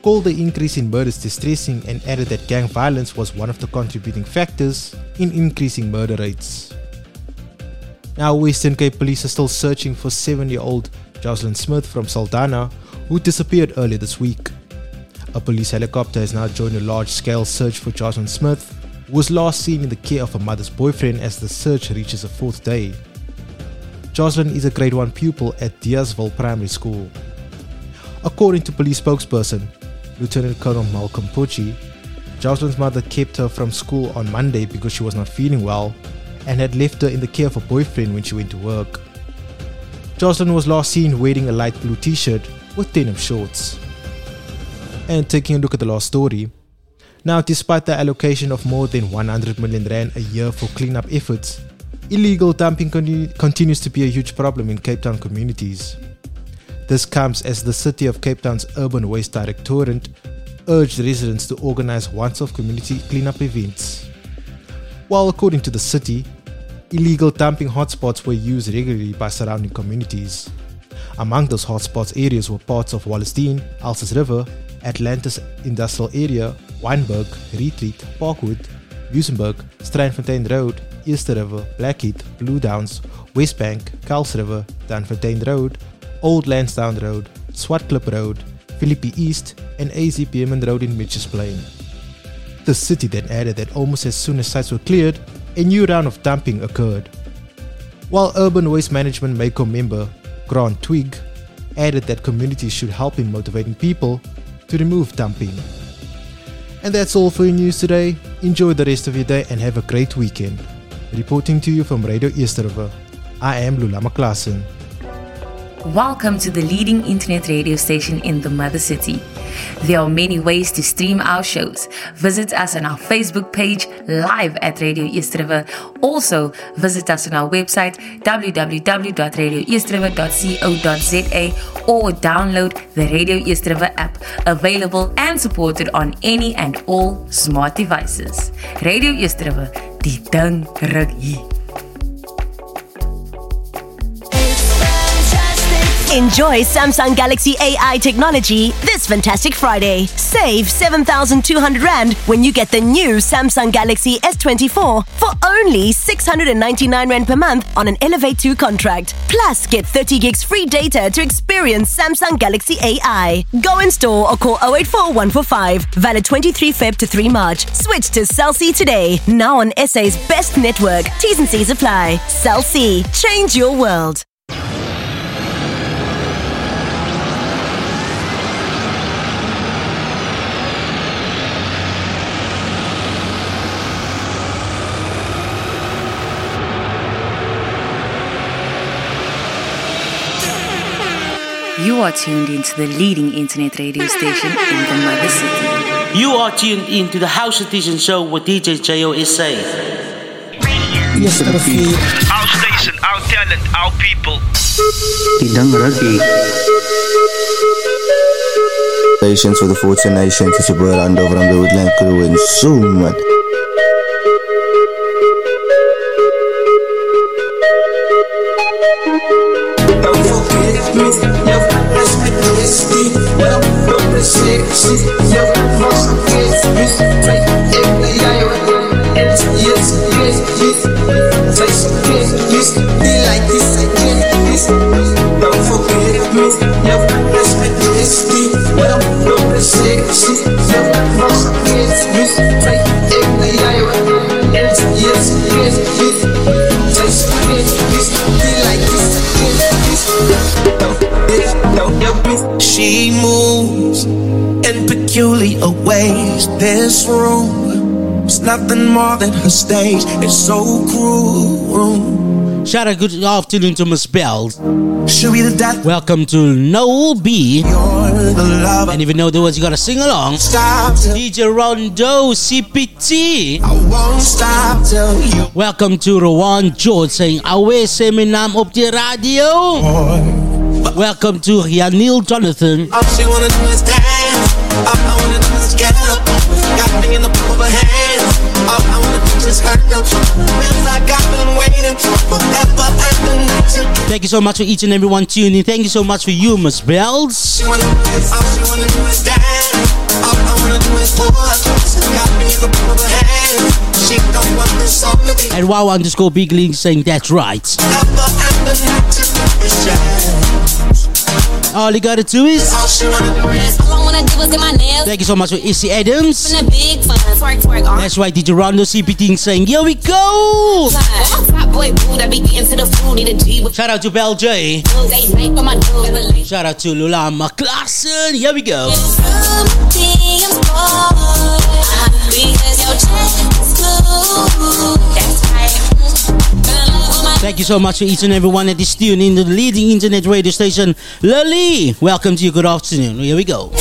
called the increase in murders distressing and added that gang violence was one of the contributing factors in increasing murder rates. Now, Western Cape Police are still searching for 7 year old Joshlin Smith from Saldanha, who disappeared earlier this week. A police helicopter has now joined a large scale search for Joshlin Smith, who was last seen in the care of her mother's boyfriend as the search reaches a fourth day. Joshlin is a grade 1 pupil at Diazville Primary School. According to police spokesperson, Lieutenant Colonel Malcolm Pojie, Joshlin's mother kept her from school on Monday because she was not feeling well and had left her in the care of her boyfriend when she went to work. Joshlin was last seen wearing a light blue t shirt with denim shorts. And taking a look at the last story. Now, despite the allocation of more than 100 million rand a year for cleanup efforts, illegal dumping continu- continues to be a huge problem in Cape Town communities. This comes as the City of Cape Town's Urban Waste Directorate urged residents to organize once off community cleanup events. While, according to the city, illegal dumping hotspots were used regularly by surrounding communities. Among those hotspots areas were parts of Wallacedene, Elsies River, Atlantis Industrial Area, Wynberg, Retreat, Parkwood, Busenberg, Strandfontein Road, Eerste River, Blackheath, Blue Downs, West Bank, Kuils River, Danfontein Road, Old Lansdowne Road, Swartklip Road, Philippi East, and AZ Berman Road in Mitchell's Plain. The city then added that almost as soon as sites were cleared, a new round of dumping occurred. While Urban Waste Management Mayco member Grant Twigg added that communities should help in motivating people to remove dumping. And that's all for your news today. Enjoy the rest of your day and have a great weekend. Reporting to you from Radio Eerste Rivier, I am Lulama Klassen. Welcome to the leading internet radio station in the mother city. There are many ways to stream our shows. Visit us on our Facebook page live at Radio East River. Also, visit us on our website www.radioeastriver.co.za or download the Radio East River app, available and supported on any and all smart devices. Radio East River, die Enjoy Samsung Galaxy AI technology this fantastic Friday. Save 7,200 Rand when you get the new Samsung Galaxy S24 for only 699 Rand per month on an Elevate 2 contract. Plus, get 30 gigs free data to experience Samsung Galaxy AI. Go in store or call 084 145. Valid 23 Feb to 3 March. Switch to Cell C today. Now on SA's best network. T's and C's apply. Cell C. Change your world. You are tuned into the leading internet radio station in the mother city. You are tuned in to the House Edition Show with DJ Jayo SA. Yes, Rafi. Our station, our talent, our people. Tidang Ragi. Nations for the 14 nations. It's your boy Orlando from the Woodland Crew and so much. Me, yo, let's make this deep. Well, don't be sexy, yo, must get me. Take every eye on yes, yes, yes. Take some kiss, kiss, be like this, get this. Don't forget me, yo, let's make this deep. Well, don't be sexy, yo, must get me. Take every eye on She moves in peculiar ways. This room is nothing more than her stage. It's so cruel. Shout out good afternoon to Miss Bells. Should be the death. Welcome to Noel B. the lover. And if you know the words, you gotta sing along. Stop DJ Rondo CPT. I won't stop till you. Welcome to Rowan George saying Awe naam op die radio. Welcome to Yanil Jonathan. All she wanna do is dance. All I wanna do is get up. Got me in the palm of her hands. All I wanna do is hurt them. Feels like I've been waiting forever and the night. Thank you so much for each and everyone tuning. Thank you so much for you, Miss Bells. All she wanna do is dance. All I wanna do is pour. Got me in the palm of her hands. She don't want this song to be And wow underscore big league saying that's right. forever and the night. All you gotta do is thank you so much for Issy Adams. That's right, DJ Rondo CPT saying, Here we go! Shout out to Bell J. Shout out to Lulama Klassen. Here we go. That's right. Thank you so much for each and every one that is tuned in to the leading internet radio station, Lily. Welcome to you. Good afternoon. Here we go. Me.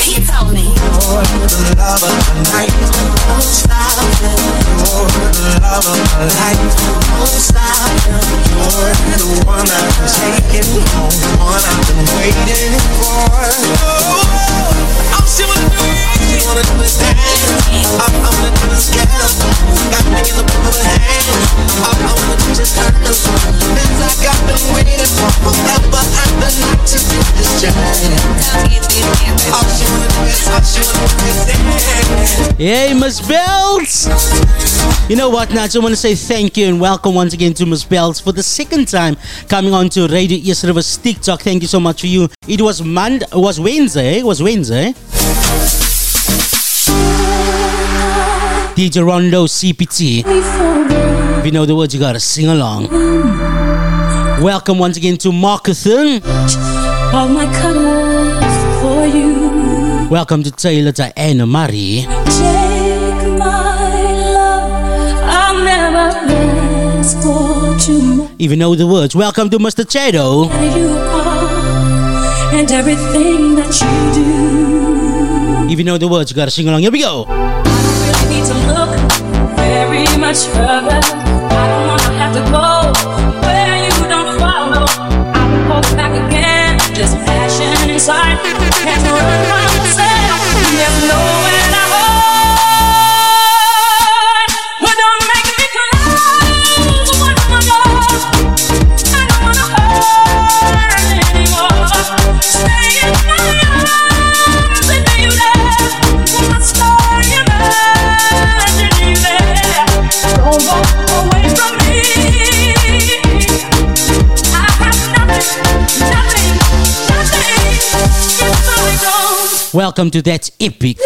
Hey, Miss. You know what? Now, I just want to say thank you and welcome once again to Miss Bells for the second time coming on to Radio East Rivers TikTok. Thank you so much for you. It was Monday, it was Wednesday, it was Wednesday. DJ Rondo CPT. If you know the words, you gotta sing along. Welcome once again to Markathon. All my colors for you. Welcome to Taylor Diana Marie. Take my love. I'll never ask for too. If you know the words, welcome to Mr. Are and everything that you do. If you know the words, you gotta sing along. Here we go. Much further. I don't wanna have to go Welcome to That's Epic.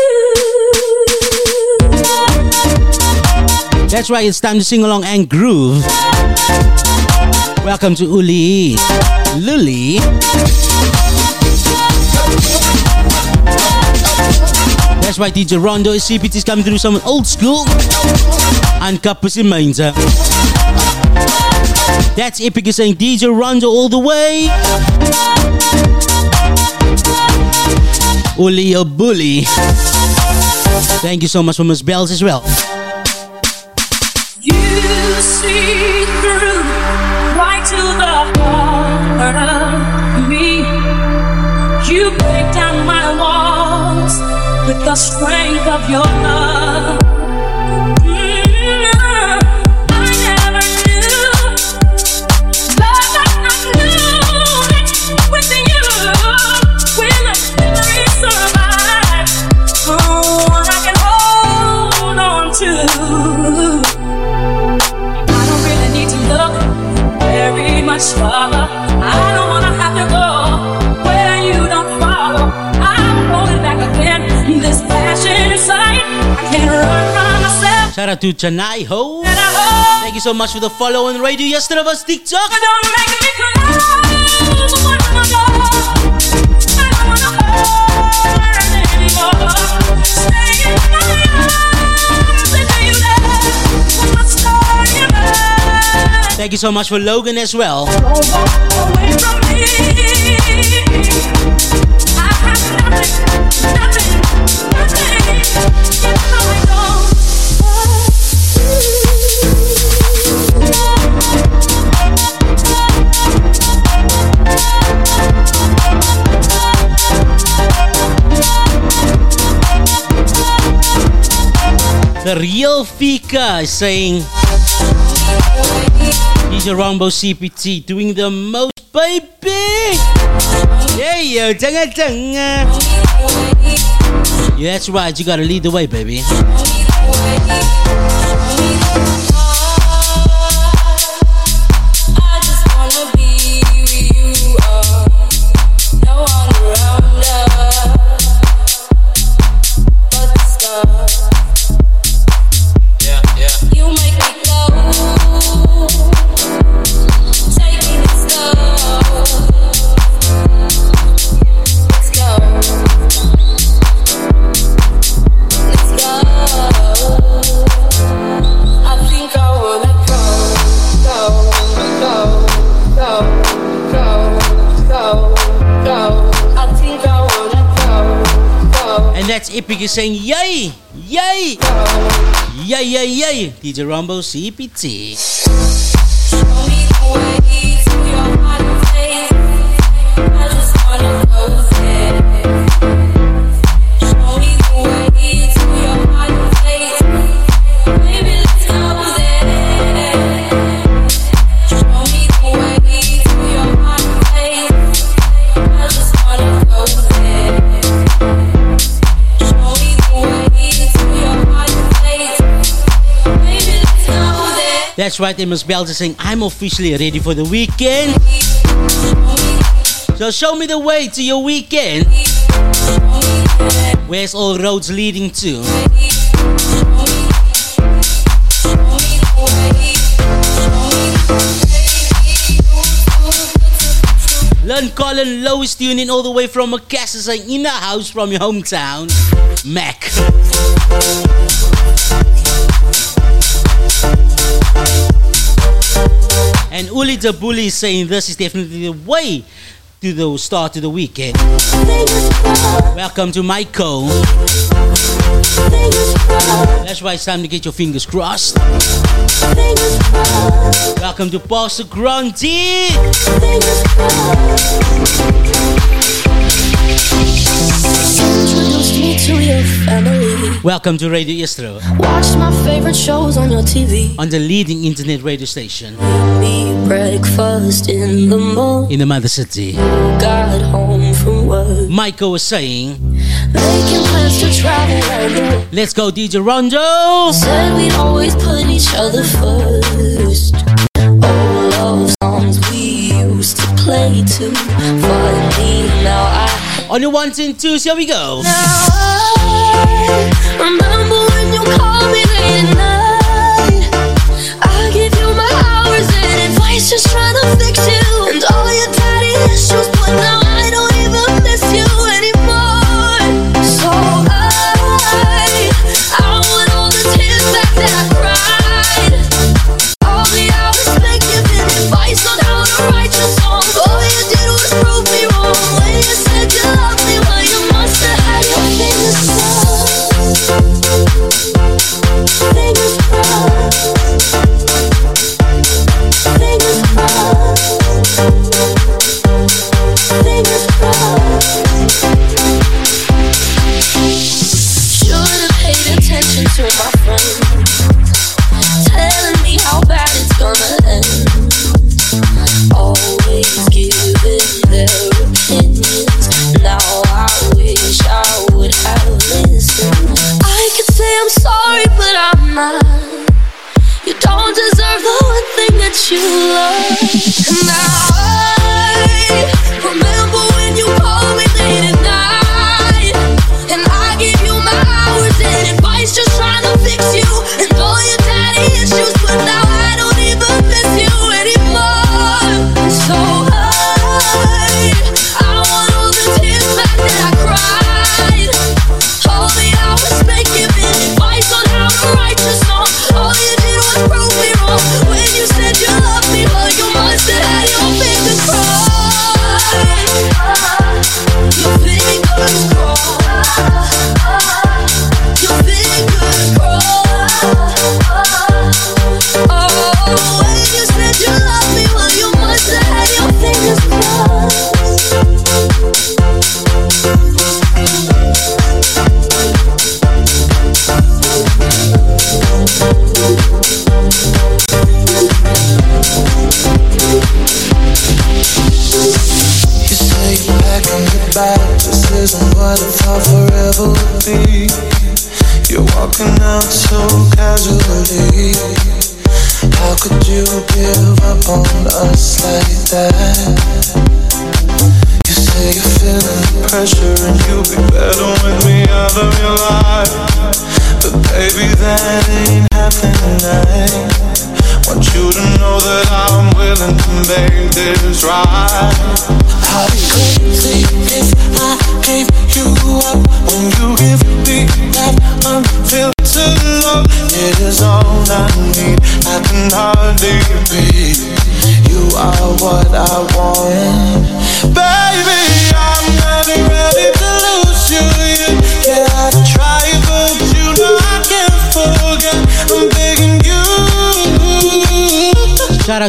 That's right, it's time to sing along and groove. Welcome to Uli. Luli. That's right, DJ Rondo is CPT's coming through some old school. And Kappus in Mainzer. That's Epic is saying DJ Rondo all the way. Uli a oh, bully. Thank you so much for Miss Bells as well. You see through right to the heart of me. You break down my walls with the strength Shout out to Chennai Ho. Thank you so much for the follow on radio yesterday of us TikTok. Thank you so much for Logan as well. The real Fika is saying DJ Rondo CPT doing the most, baby. Yeah, yo, tanga tanga. Yeah, that's right. You gotta lead the way, baby. Epic is saying, yay, yay, yay, yay, yay. DJ Rondo CPT. That's right, Amos is saying, I'm officially ready for the weekend. So show me the way to your weekend. Where's all roads leading to? Learn Colin Lois tuning all the way from Macassar saying in the house from your hometown. Mac. And Uli Bully is saying this is definitely the way to the start of the weekend. Welcome to Michael. That's why it's time to get your fingers crossed. Welcome to Pastor Grunty. Me to your family. Welcome to Radio Eerste Watch my favorite shows on your TV. on the leading internet radio station Me breakfast in the morning. in the mother city. Got home from work. Michael was saying, Making plans to travel. Let's go, DJ Rondo. Said we'd always put each other first. Love songs we used to play to. Finally, now I on your ones and twos, here we go. Now I remember when you called me late at night. I give you my hours and advice, just trying to fix you and all your daddy issues, but now.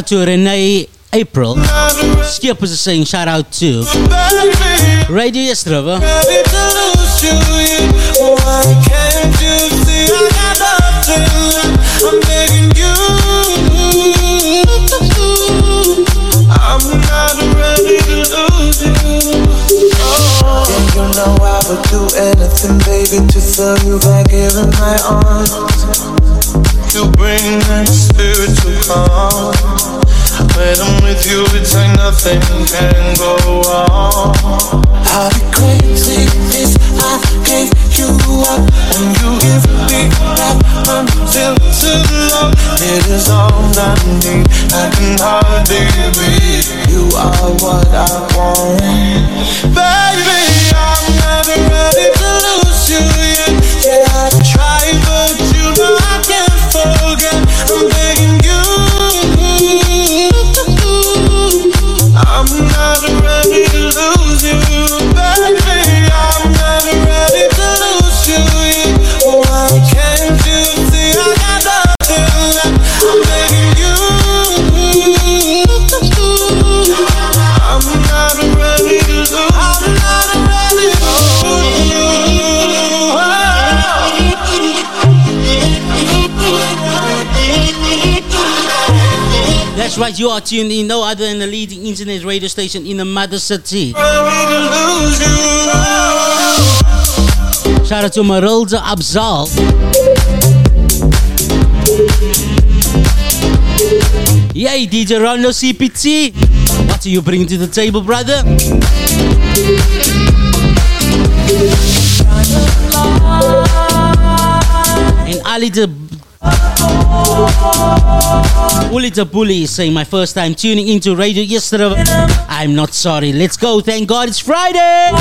out to Renee April. Skippers is saying shout out to Radio Eersterivier. do anything, baby, to serve you by giving my arms. You bring that spiritual calm. When I'm with you, it's like nothing can go wrong. I'll be crazy if I gave you up and you give me that until too long. It is all I need. I can hardly breathe. You are what I want, baby. I'm never ready to lose you yet. Yeah, I try, but you know I can't forget. I'm begging you. guys, you are tuned in no other than the leading internet radio station in the mother city. Shout out to Marilda Abzal. Yay, DJ Rondo CPT. What are you bringing to the table, brother? And Ali the Bully the Bully saying my first time tuning into radio yesterday. I'm not sorry. Let's go. Thank God it's Friday.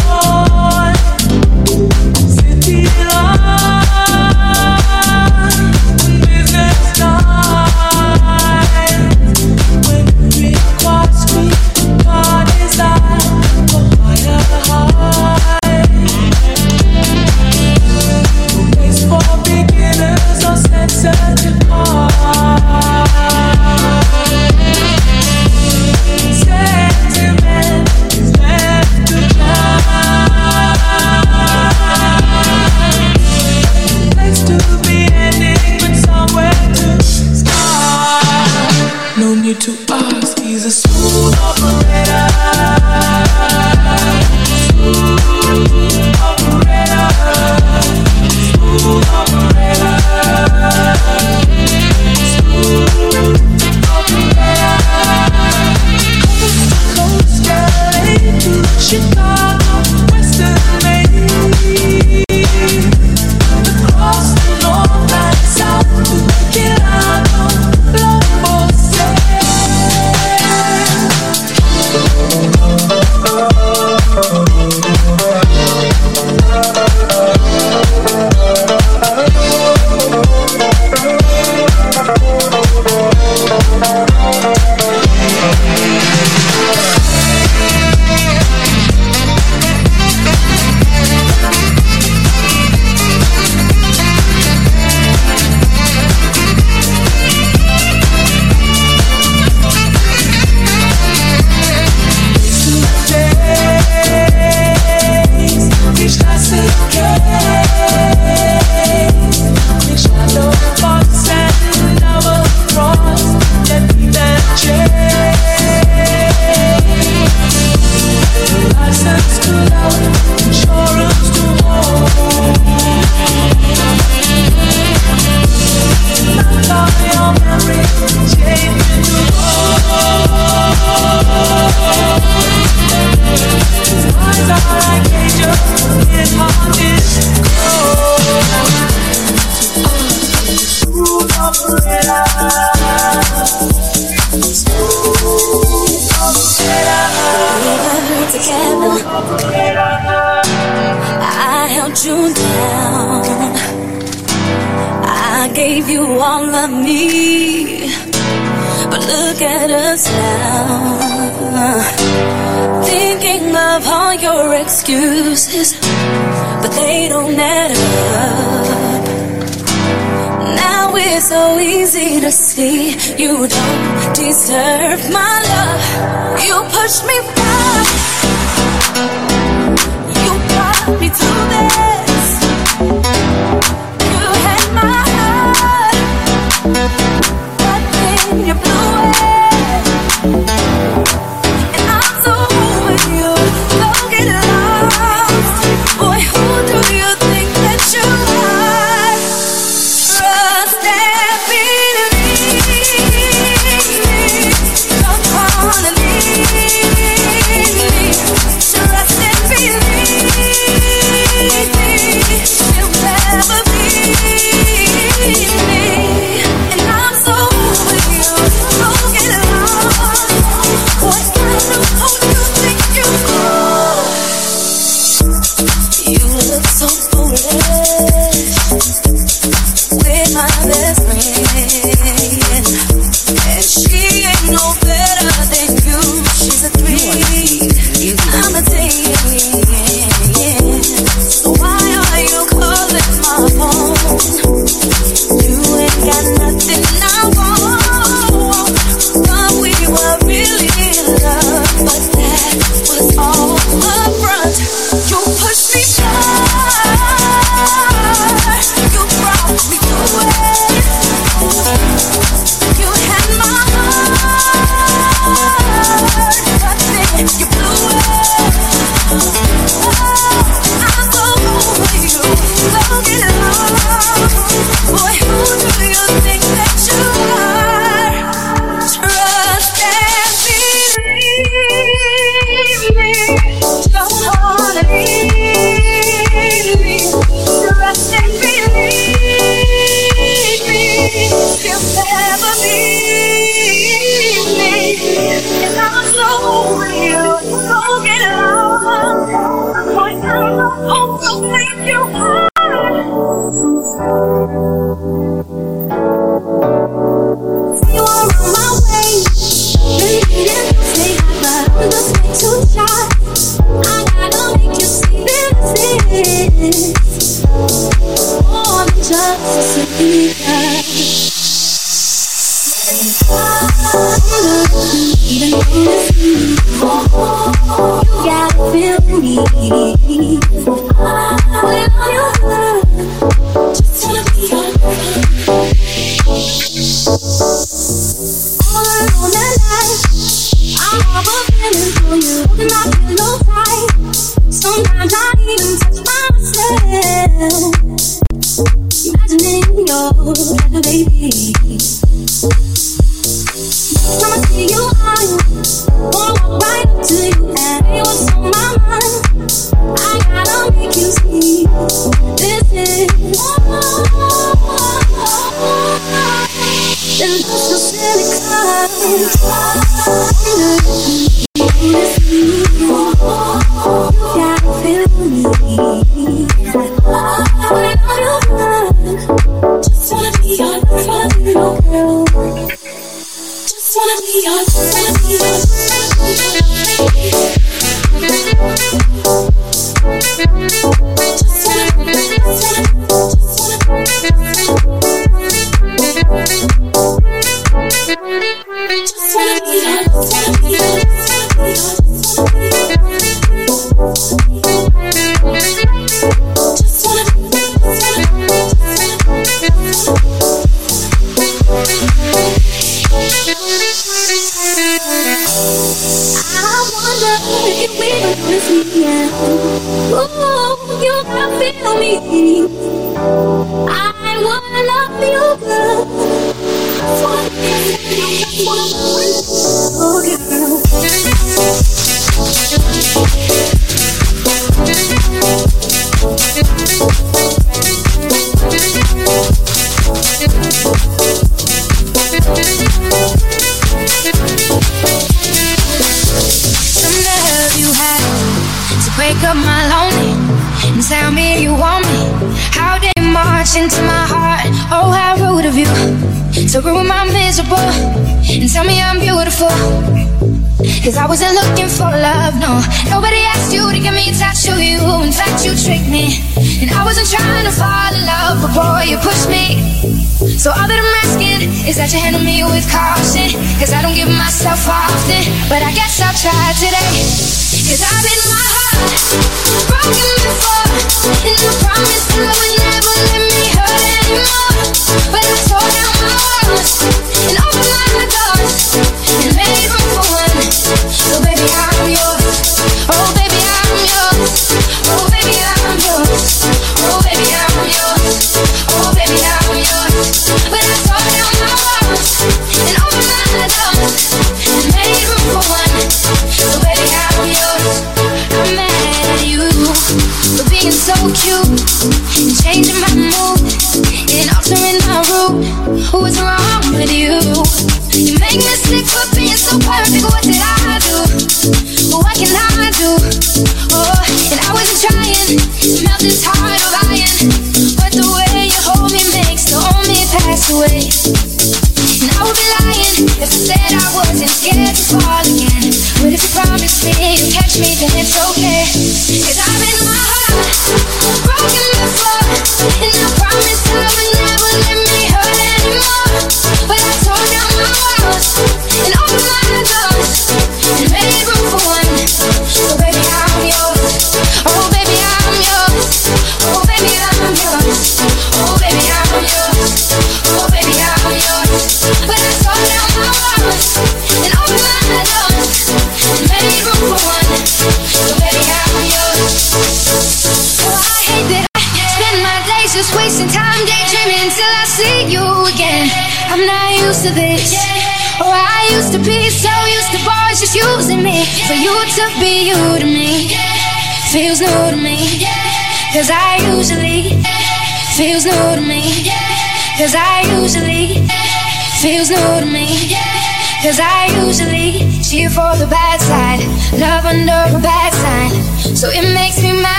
push me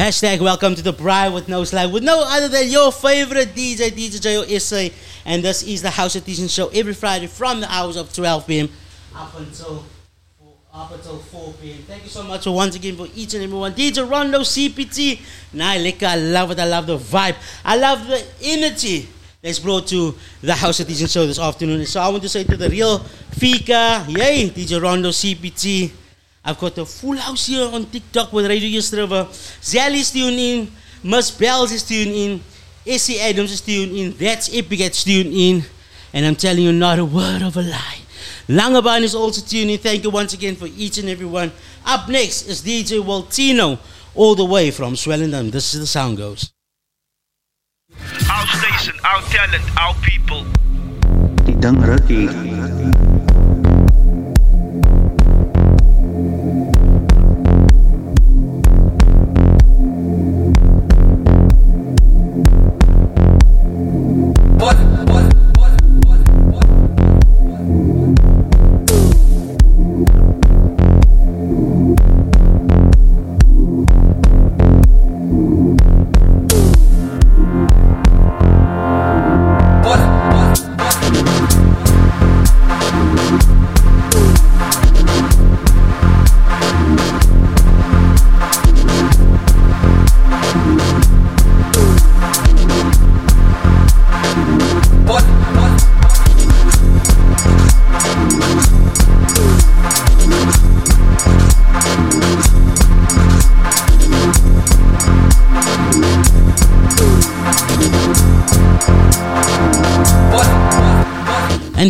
Hashtag welcome to the Braai with no slaai with no other than your favorite DJ, DJ Jayo SA. And this is the House Edition show every Friday from the hours of 12 p.m. up until up until 4 p.m. Thank you so much for once again for each and every one. DJ Rondo CPT. Nah, Lika, I love it. I love the vibe. I love the energy that's brought to the House Edition show this afternoon. So I want to say to the real Fika, yay, DJ Rondo CPT. I've got a full house here on TikTok with Radio Eerste River. Zelly's tuned in. Miss Bells is tuned in. Essie Adams is tuned in. That's Epic is tuned in. And I'm telling you, not a word of a lie. Langaban is also tuned in. Thank you once again for each and every one. Up next is DJ Waltino, all the way from Swellendam. This is the sound goes. Our station, our talent, our people. Tidang Raki.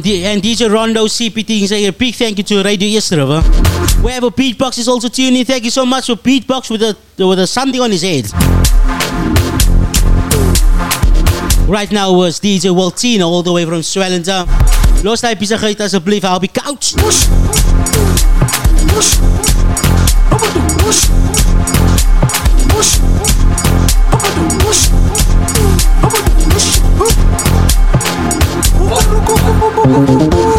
And, D- and DJ Rondo CPT say a big thank you to Radio River. Wherever Beatbox is also tuning in. Thank you so much for Beatbox with a with a something on his head. Right now was DJ Waltino all the way from Swellendam. Los hy besigheid asseblief, I'll be couch. Iyango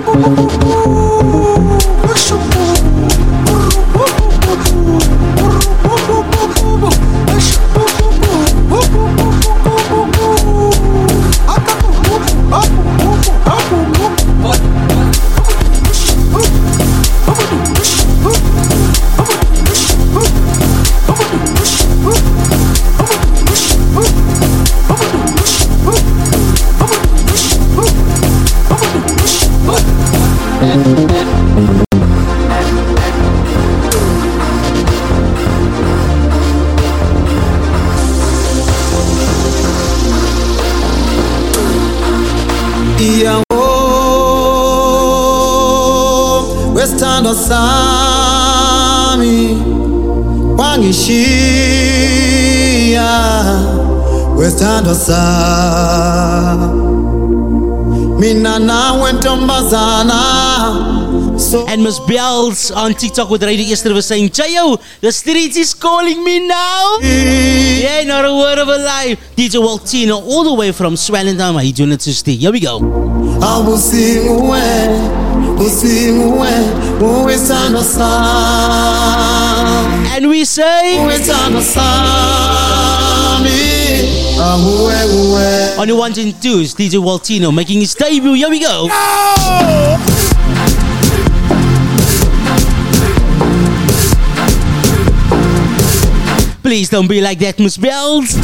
wesithando sami wangishiya wesithando sami mina nawe ntombazana And Miss Bells on TikTok with Radio Eerste River saying, Jayo, the streets is calling me now. yeah, not a word of a lie. DJ Waltino all the way from Swellendam. How you doing it to stay? Here we go. awusinguwe usinguwe uwesithando sami And we say uwesithando sami awuwe uwe On the ones and twos, DJ Waltino making his debut. Here we go. Please don't be like that, Miss Bells.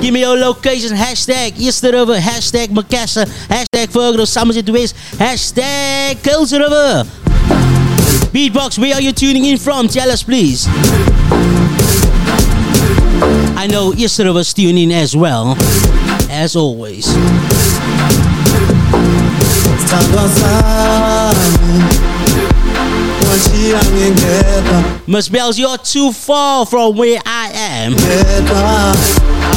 Give me your location. Hashtag Eerste River. Hashtag Macassar. Hashtag Fergus Somerset West. Hashtag Kuils River. Beatbox, where are you tuning in from? Tell us, please. I know Eerste River's tuning in as well. As always. Miss Bells, you're too far from where I time.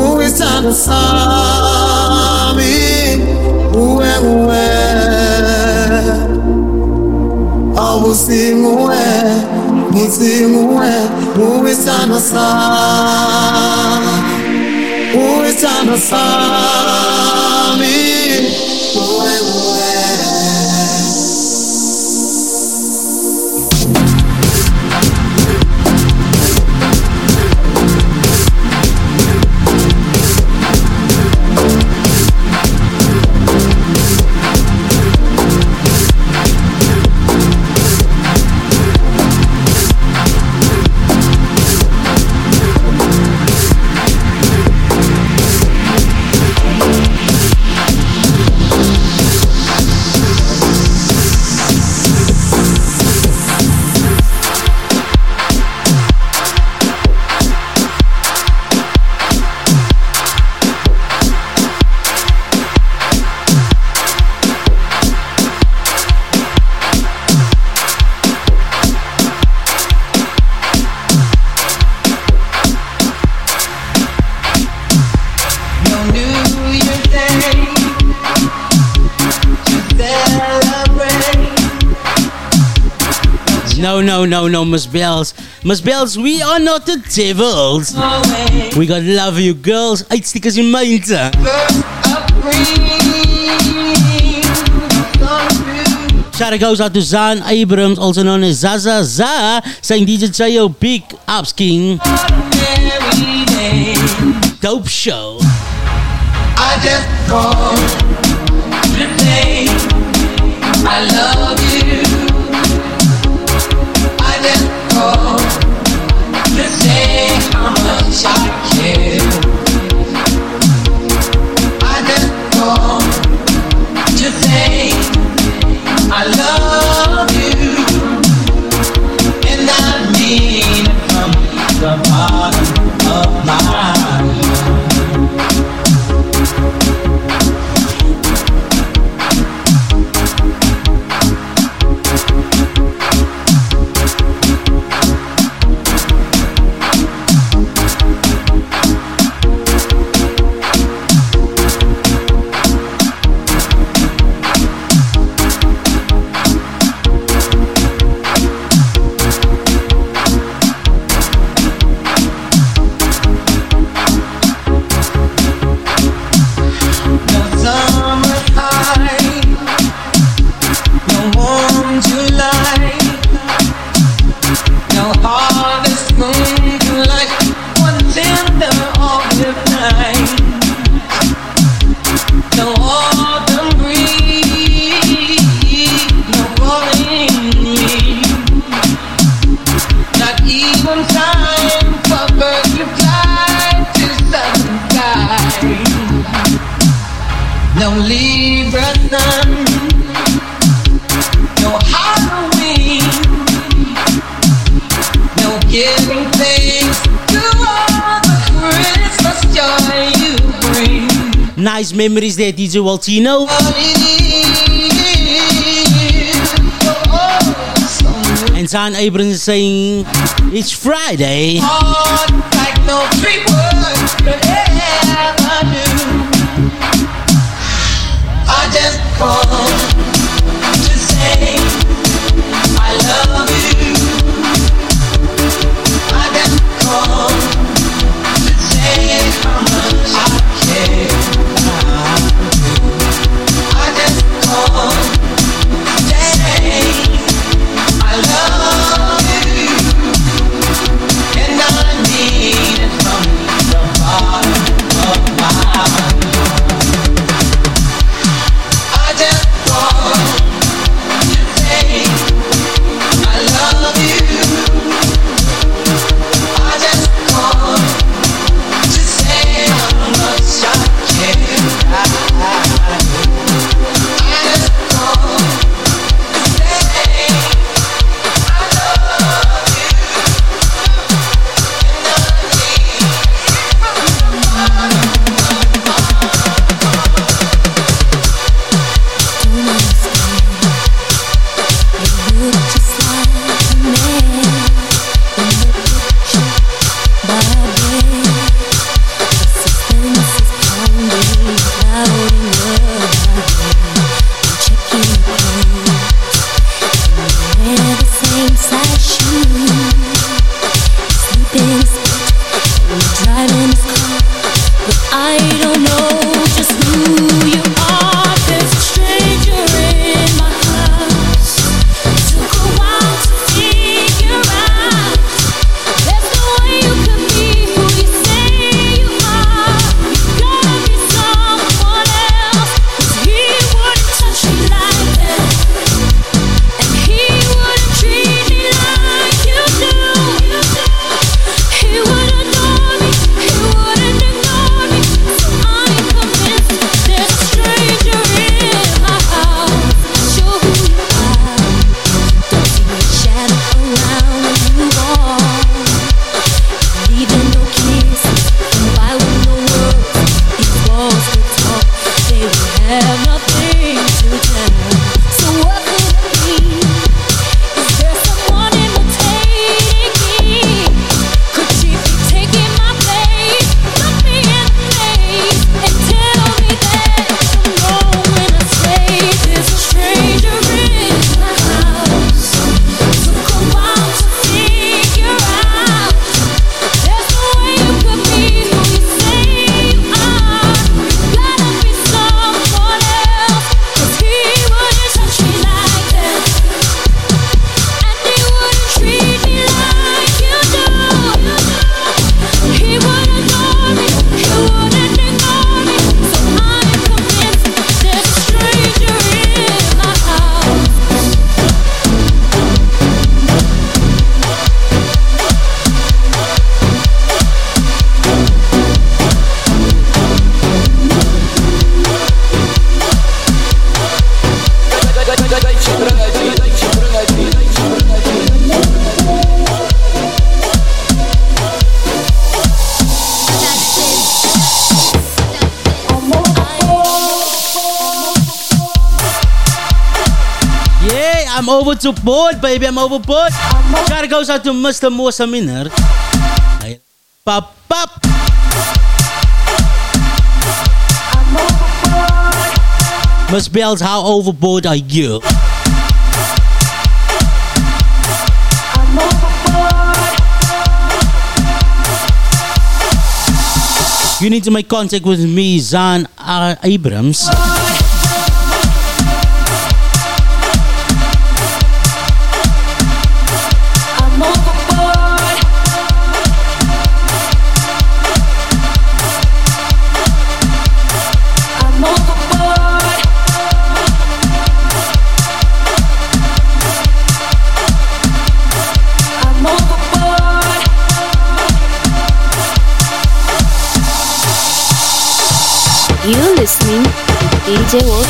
Oh abusinguwe businguwe buwisano sam buwisano sami uwe uwe abusinguwe businguwe buwisano sam buwisano sami? Uwe No, Miss Bells. Miss Bells, we are not the devils. We got love you girls. Uitstikkers in mynte. Shout out goes out to Zan Abrams, also known as Zaza Za, saying DJ Jayo Big Ups King. Dope show. I just called to I love how memories there, DJ Waltino. And Zan Abrams is saying it's Friday. Heart like no to board, baby. I'm overboard. Shout out goes out to Mr. Mosa Miner. Pop, pop. Miss Bells, how overboard are you? You need to make contact with me, Zan Abrams. To DJ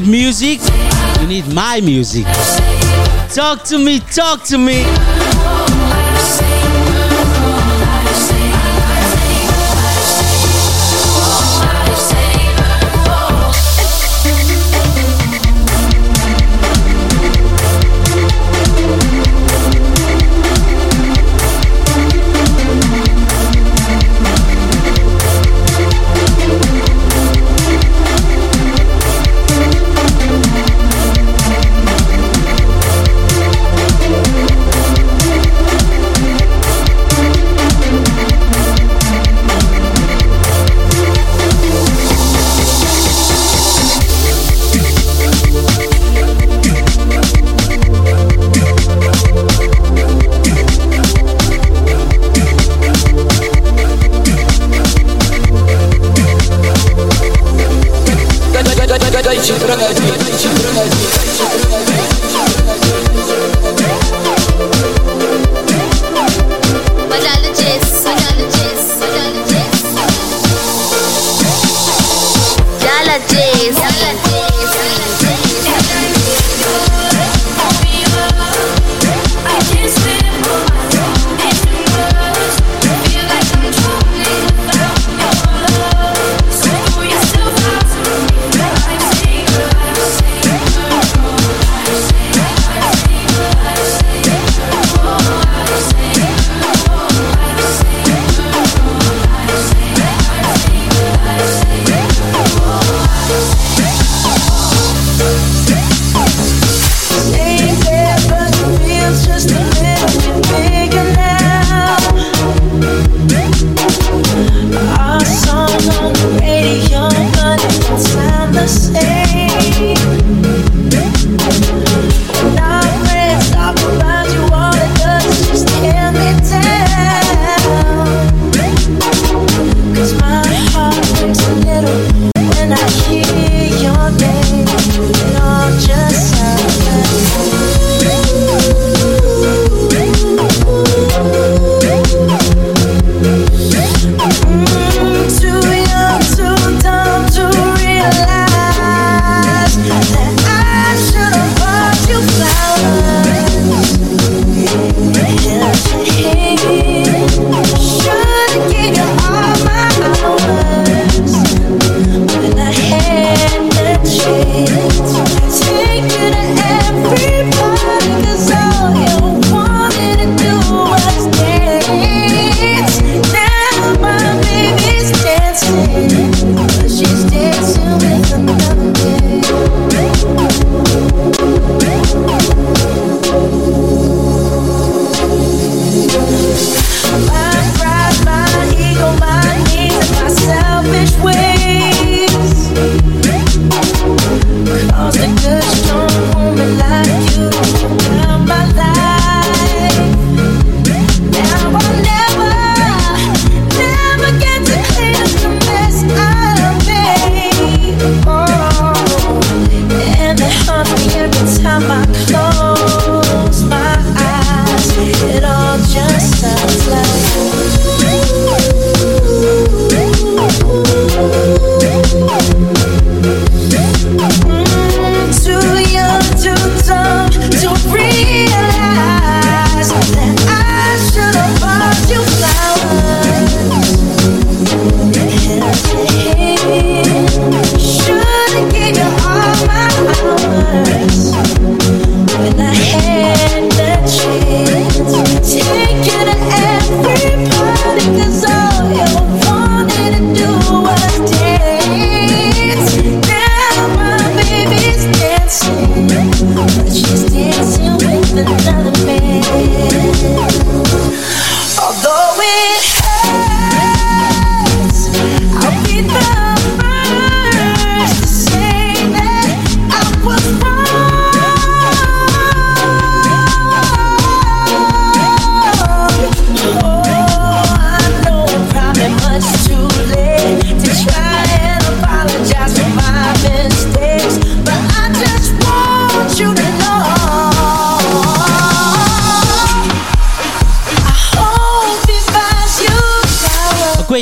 need music? You need my music. Talk to me, talk to me.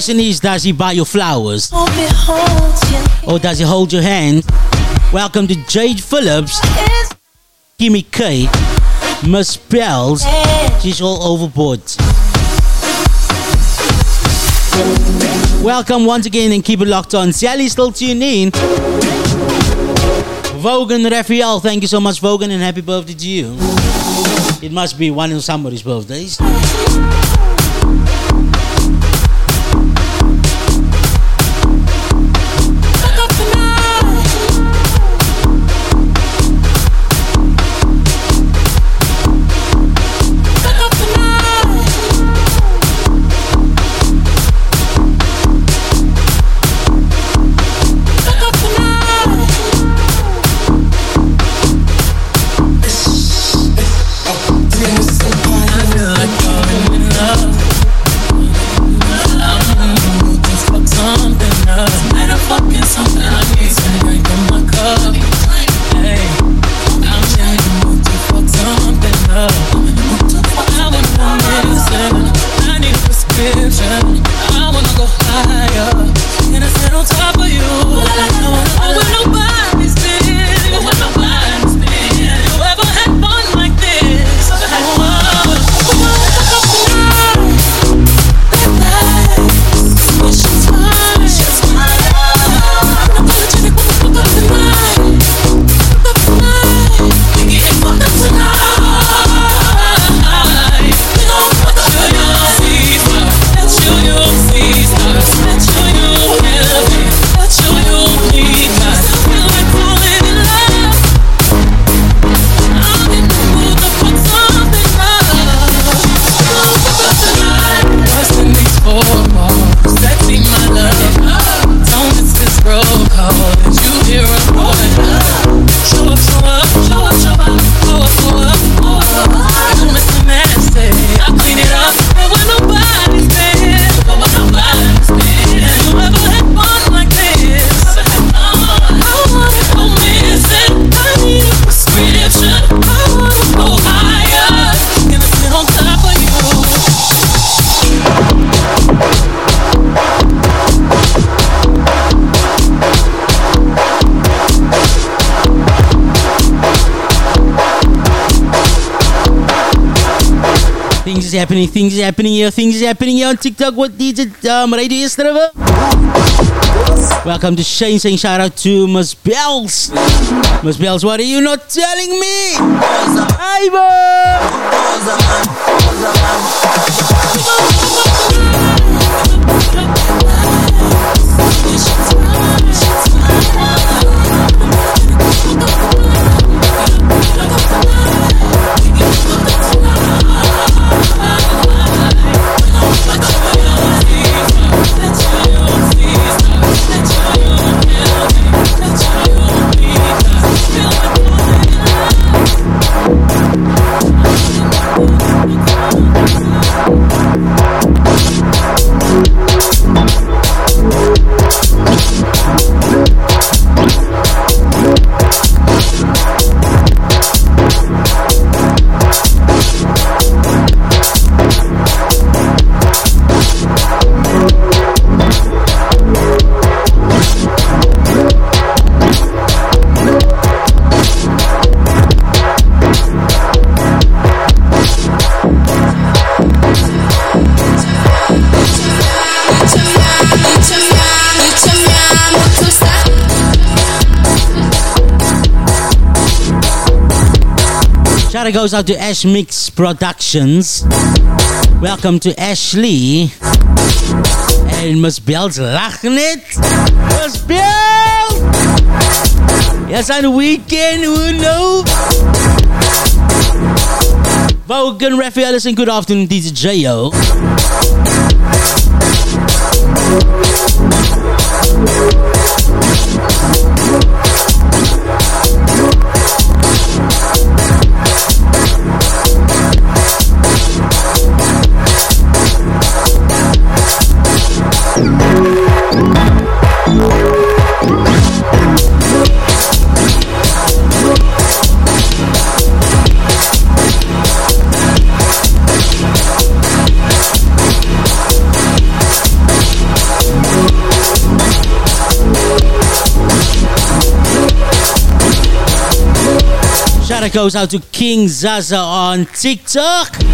Question is, does he buy you flowers? Hope it holds you. Or does he hold your hand? Welcome to Jade Phillips, Kimmy K, Miss Bells. She's all overboard. Welcome once again and keep it locked on. Sally still tuned in. Vogan Raphael, thank you so much, Vogan, and happy birthday to you. It must be one of somebody's birthdays. Happening, things happening here, things happening here on TikTok. What DJ um, Radio Eerste? Welcome to Shane saying shout out to Miss Bells. Miss Bells, what are you not telling me? Shout gotta goes out to Ash Mix Productions. Welcome to Ashley. En Musbelt lag niet. Musbelt! Yes, on the weekend, who knows? Vogan, Raphael, and good afternoon, DJ Jayo Thank you. goes out to King Zaza on TikTok.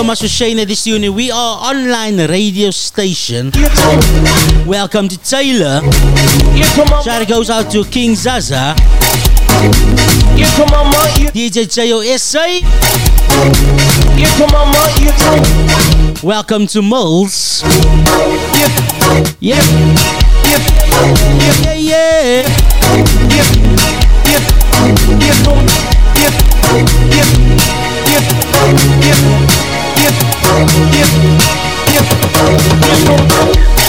so much for sharing this unit. We are online radio station. Welcome to Taylor. Shout goes out to King Zaza. DJ Jayo SA. Welcome to Moles. Yeah. Yeah. Yeah, yeah. Yeah. Yeah. Yeah.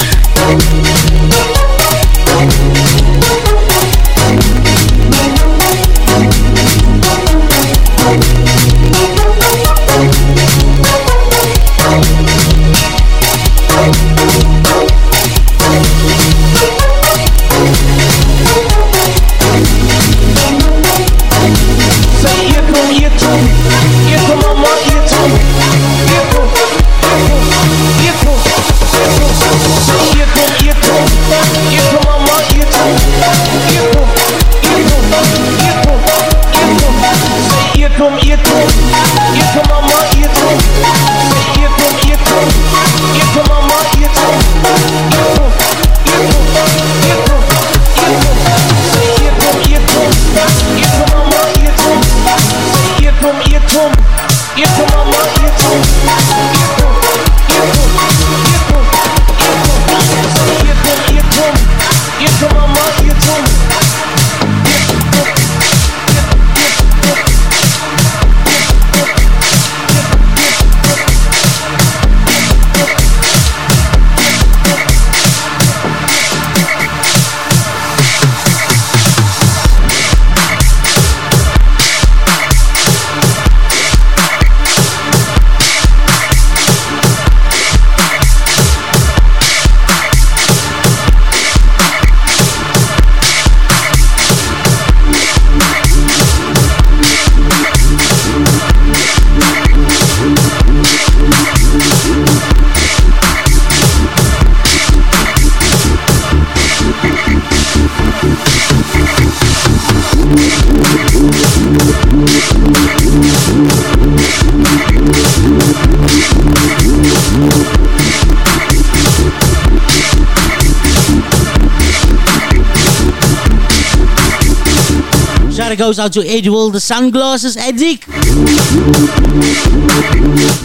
Goes out to Edwell, the sunglasses addict.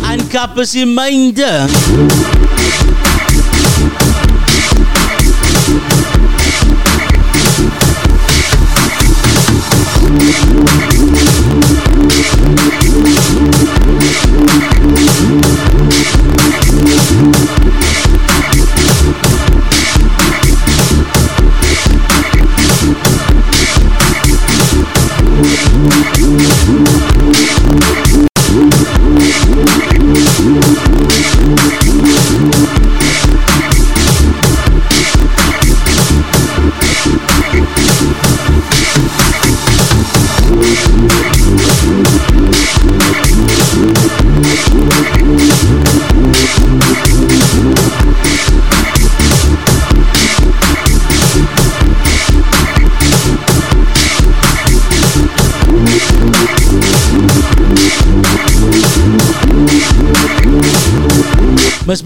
And Kappas in Minder.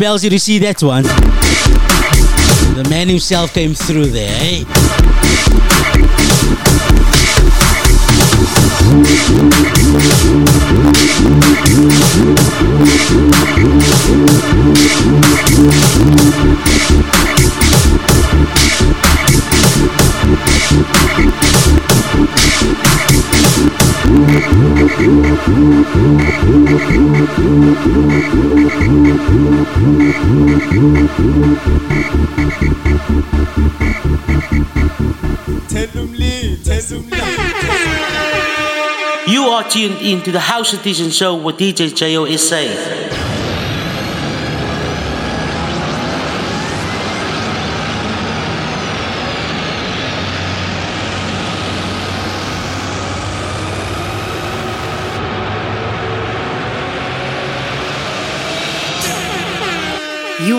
Bells, you see that one? The man himself came through there, eh? You are tuned in to the House Edition show with DJ Jayo SA. You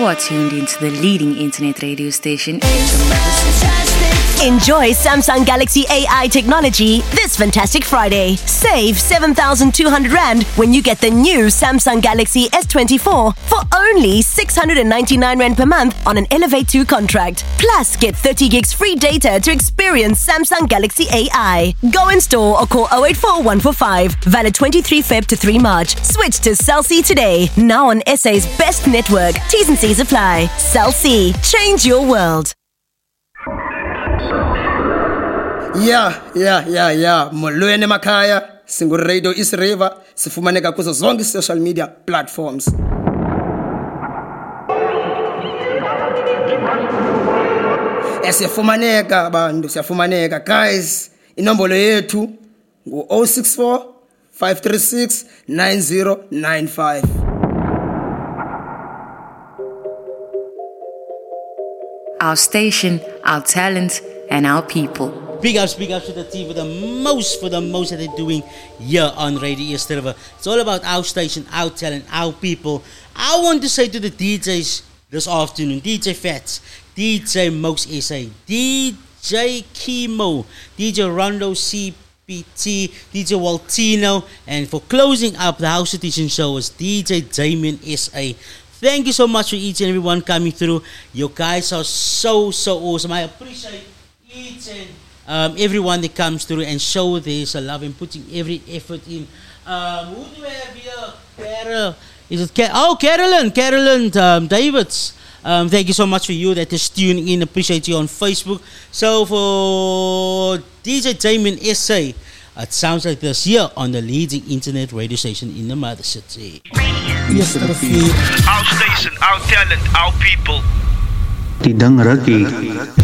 are tuned into the leading internet radio station. Enjoy Samsung Galaxy AI technology this fantastic Friday. Save 7,200 Rand when you get the new Samsung Galaxy S24 for only 699 Rand per month on an Elevate 2 contract. Plus, get 30 gigs free data to experience Samsung Galaxy AI. Go in store or call 084 145. Valid 23 Feb to 3 March. Switch to Cell C today. Now on SA's best network. T's and C's apply. Cell. Change your world. ya ya ya ya molweni emakhaya singuradio east river sifumaneka kuzo zonke i-social media platforms Eh, siyafumaneka abantu siyafumaneka guys inombolo yethu ngu-064 536 9095 Our station, our talent, and our people. Big ups, big ups to the team for the most, for the most that they're doing here on Radio Eerste River. It's all about our station, our talent, our people. I want to say to the DJs this afternoon, DJ Fats, DJ Mokes SA, DJ Kimo, DJ Rondo CPT, DJ Waltino, and for closing up the House Edition show was DJ Damien SA. Thank you so much for each and every one coming through. You guys are so, so awesome. I appreciate each and um, everyone that comes through and show this love and putting every effort in. Um, who do we have here? Carol. Is it oh Carolyn? Carolyn um, Davids. Um, thank you so much for you that is tuning in. Appreciate you on Facebook. So for DJ Damien SA, it sounds like this here on the leading internet radio station in the mother city. Yes, Our station, our talent, our people. Tidang Raki.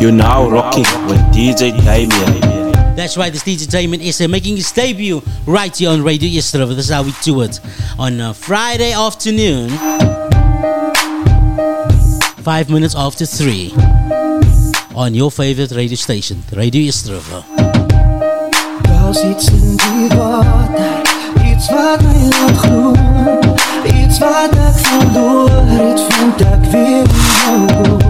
You're now rocking with DJ Damien. That's right, this DJ Damien is uh, making his debut right here on Radio Eerste. This is how we do it on uh, Friday afternoon, five minutes after three, on your favorite radio station, Radio Eerste. Daar's iets in die water, iets wat my laat groen, iets wat ek verloor het, vind ek weer oh, in jou.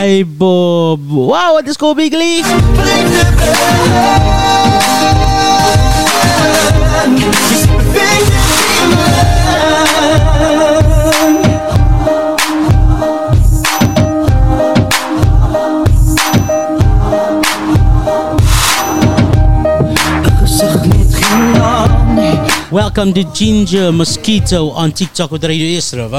by Bob. Wow, what is called Bigley? Welcome to Ginger Mosquito on TikTok op Radio Eerste, of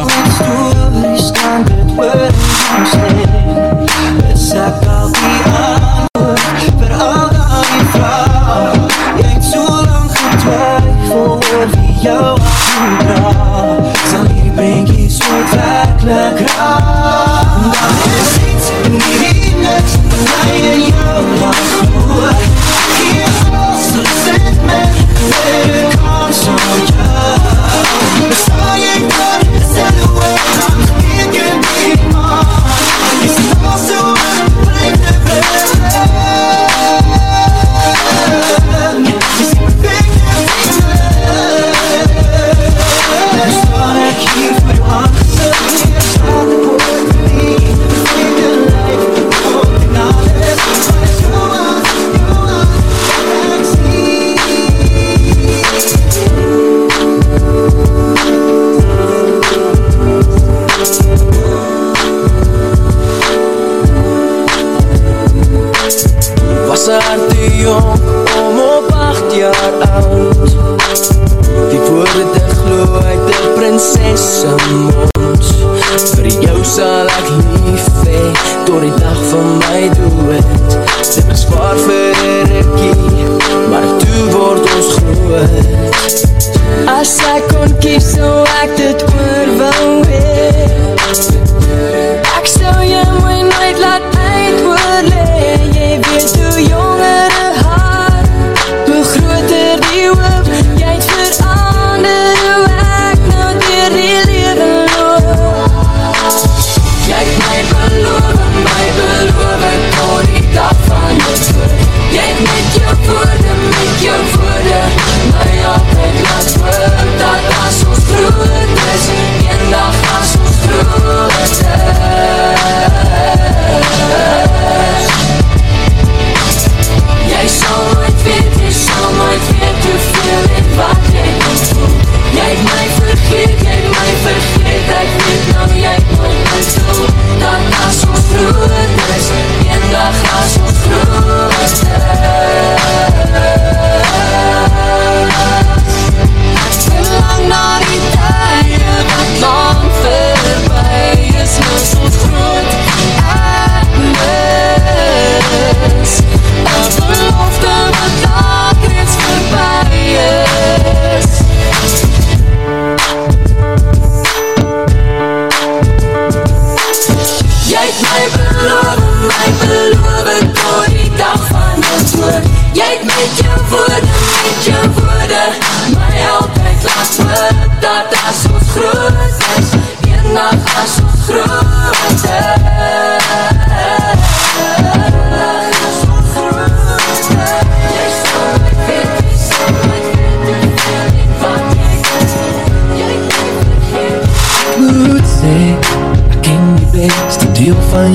jou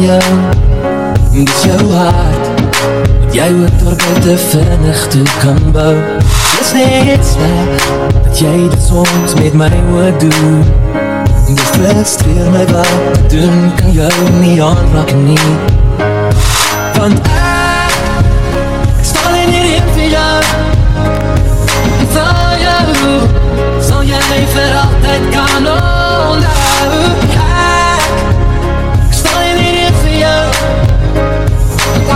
jou Dis jou hart. Wat jy ook daarby te vinnig toe kan bou. Dis net sleg Dat jy dit soms met my moet doen. Dis frustreer my wat te doen. Kan jou nie aanraak nie. Want ek Ek staan in hier in vir jou. Vir jou Sal jy vir altyd kan onthou.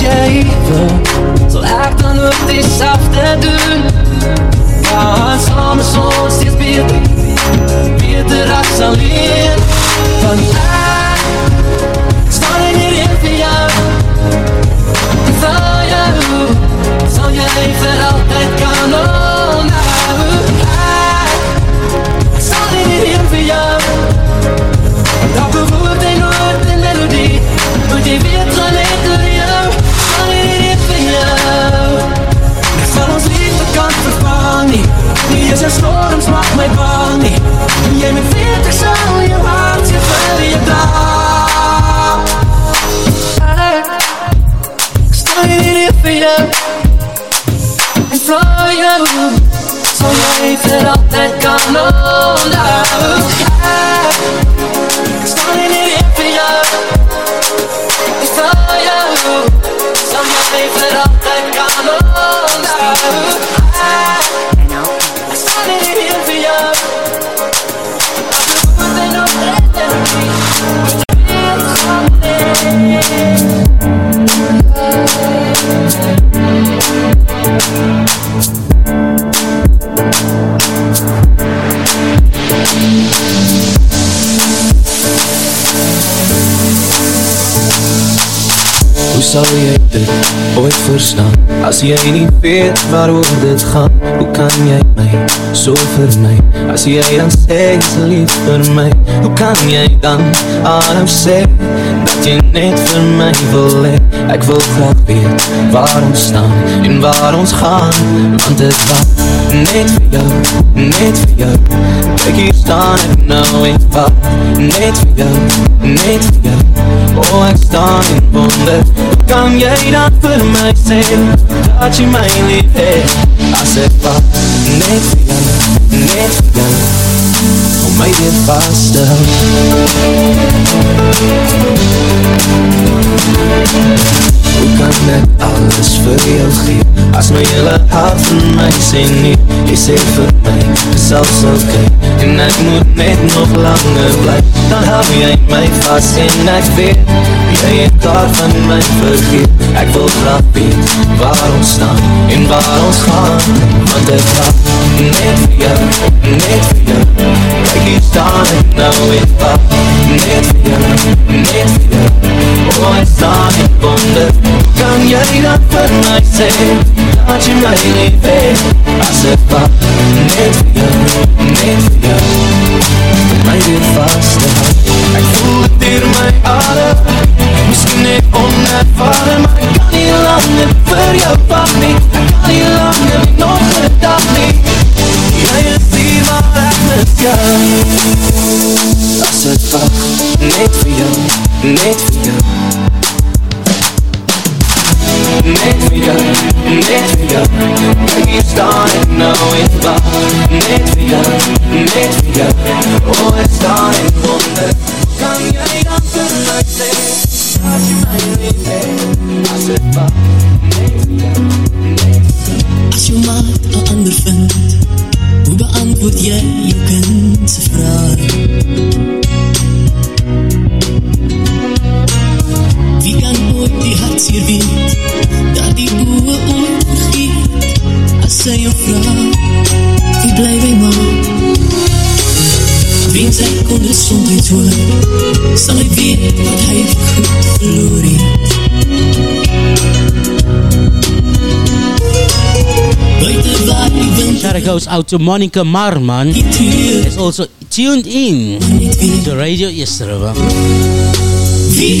As jy wil, sal ek dan ook die selfde doen Ja, saam is ons steeds beter Beter as alleen Want ek staan in die reen vir jou. En vir jou. Sal jy vir altyd kan onthou Ek staan in die reen vir jou. Want elke woord en woord en melodie. Moet jy weet gaan Nie is een storms maak my bang. Nie Jy moet weet ek sal jou hart jy vir jy dra Ek staan in die reen vir jou En vir jou Sal jy vir altyd kan onthou Ek staan in die reen vir jou En vir jou Sal jy vir altyd kan onthou Hoe sal jy dit ooit verstaan? As jy nie weet waarover dit gaan Hoe kan jy my so vermy? As jy dan sê jy is lief vir my Hoe kan jy dan aanhou sê Dat jy net vir my wil hee Ek wil graag weet waar ons staan En waar ons gaan. Want dit wacht net vir jou Net vir jou. Kijk hier staan ek nou en wacht Net vir jou Net vir jou. Oh ek staan in wonder. Hoe kan jy dan vir my sê Dat jy my lief het As ek wacht net vir jou Net vir jou Om my weer vast te hou Hoe kan ek alles vir jou gee As my hele hart van my sê nie Jy sê vir my, is alles oké. En ek moet net nog langer bly Dan hou jy my vast en ek weet Jy het daar van my vergeet. Ek wil graag weet waar ons staan En waar ons gaan Want ek wacht net vir jou, net vir jou. Kijk hier staan ek nou en wacht Net vir jou, net vir jou. Oh ek staan en wonder Kan jy dat vir my sê Dat jy my lief het As ek wacht net vir jou, net vir jou Om my weer vast te hou Ek voel het hier my adem Misschien net onervaren Maar ek kan nie langer vir jou wacht nie Ek kan nie langer nie nog een dag nie Jy is hier waar ek mis jou As ek wacht net vir jou, net vir jou Net vir jou, net vir jou Kijk hier staan ek nou en wacht Net vir jou, net vir jou Oh ek staan en wonder Kan jy dan vir my sê Dat jy my lief het As ek wacht Net vir jou, net vir jou As jou maat een ander vind Hoe beantwoord jy jou kindse vraag? Wie kan ooit die hartseer weet kon gezondheid hoor Sal hy weet wat hy goed verloor het Buiten waar die wind Shout goes out to Monica Marman. Is also tuned in to Radio Yesterday. Wie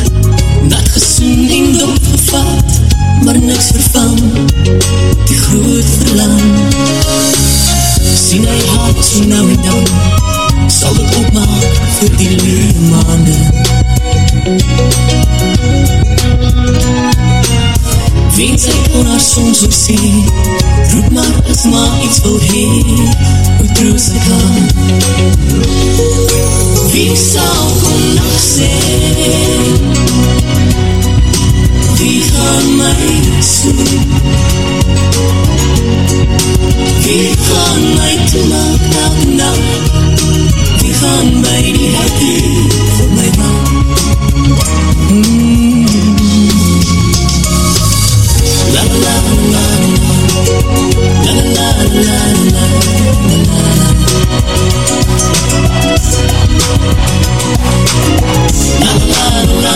Nat gesoen en dopgevat Maar niks vervang. Die groot verlang. Sien hy haat so nou en dan Sal het opmaak vir die lewe maande Wens hy kon haar soms ook sê Roep maar as maar iets wil hee Hoe troos ek aan Wie sal kon nog sê Wie gaan my soen? Wie gaan my toemaak elke nacht Wie gaan my die hart doen vir my man la La la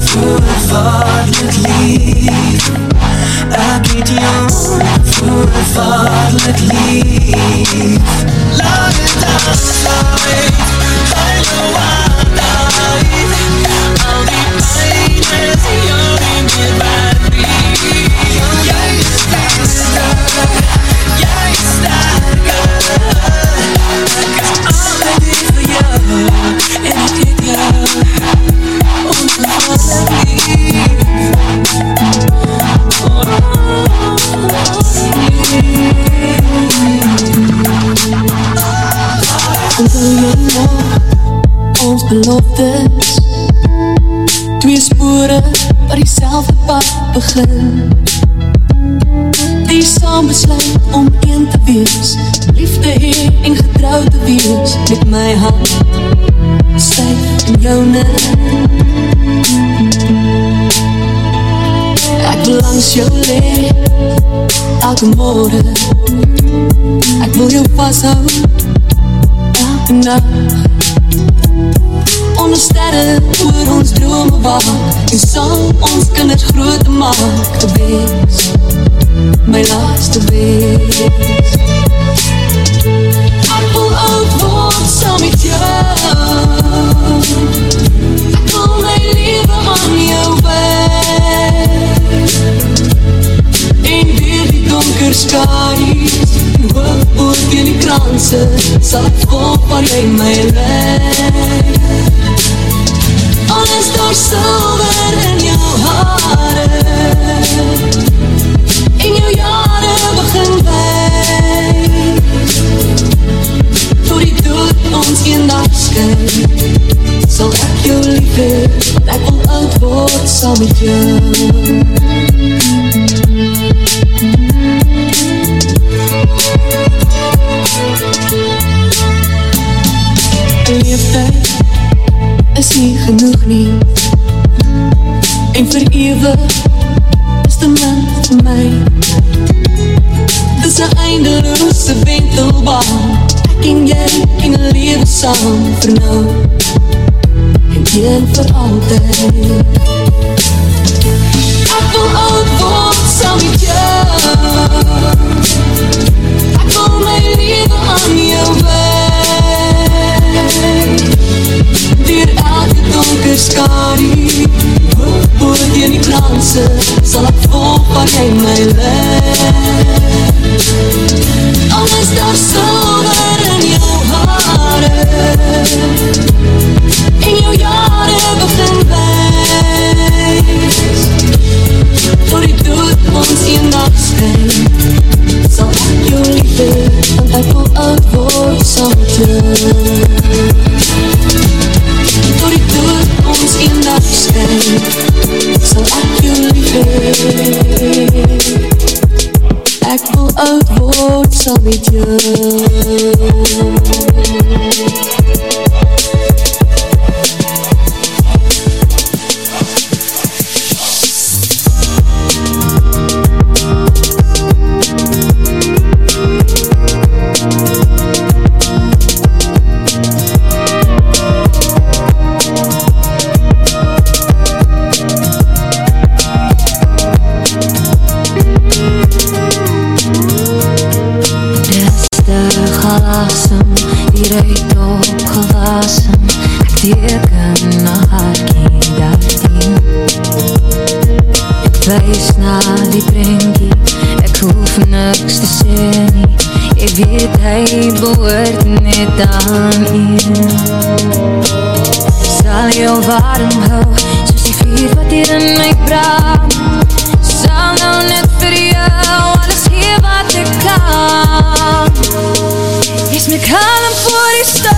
through violently. I get you through violently. Love I know Die saam besluit om een te wees. Liefde hee en getrouw wees. Met my hand Styf in joune Ek wil langs jou lee Elke morgen. Ek wil jou vasthou Elke nacht sonder sterre voor ons drome waak En sal ons kinders groot maak. Te wees, my laaste wees. Appel oud word saam met jou. Ek wil my leven aan jou weg. En deur die donker skaries En hoog oor teen die kranse. Sal ek volg waar jy my lek is daar silver in jou hare En jou jare begin wei Tot die dood ons eendag skyn Sal ek jou lief hee, want ek wil oud word saam met jou. Leeftijd is nie genoeg nie. En vir ewig is te min vir my. Dis een eindeloose wentelbaan. Ek en jy en een leven saam vir nou. En een vir altyd. Ek wil oud word saam met jou. Ek wil my leven aan jou wij elke donker skadi Boot in die kranse Sal ek volg waar jy my leid Al is daar silver in jou hare En jou jare begin wijs Voor die dood ons een dag skyn Sal ek jou lief hee Want ek wil oud word saam met Warm hou Soos die vuur wat hier in my brand Sal nou net vir jou alles gee wat ek kan Is my kalm voor die storm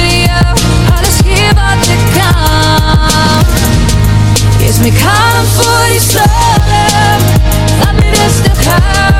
Mi kam fuori sole, fammi restare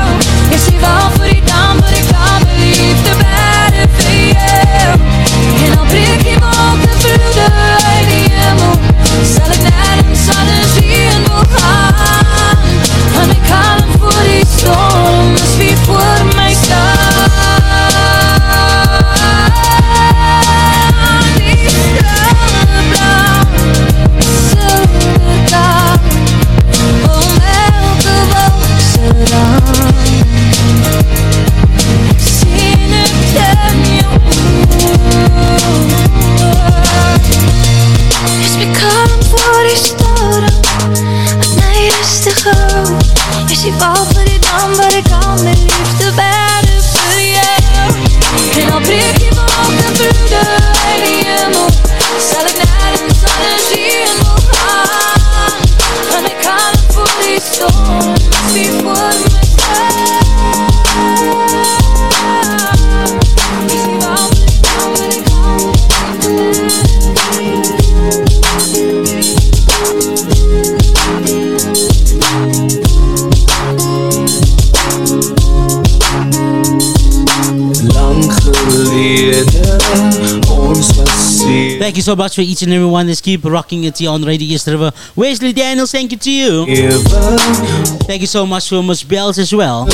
you so much for each and every one. Let's keep rocking it here on Radio Eerste River. Wesley Daniels, thank you to you. Thank you so much for Miss Bells as well.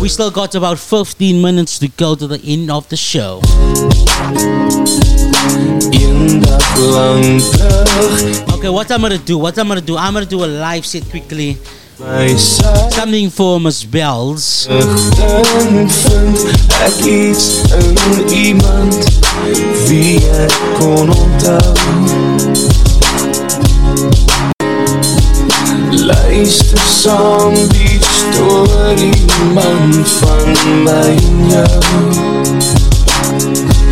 We still got about 15 minutes to go to the end of the show. Okay, what I'm gonna do, what I'm gonna do, I'm gonna do a live set quickly. Something for Miss Bells. Ek kon onthou. Luister saam die storie man van my en jou.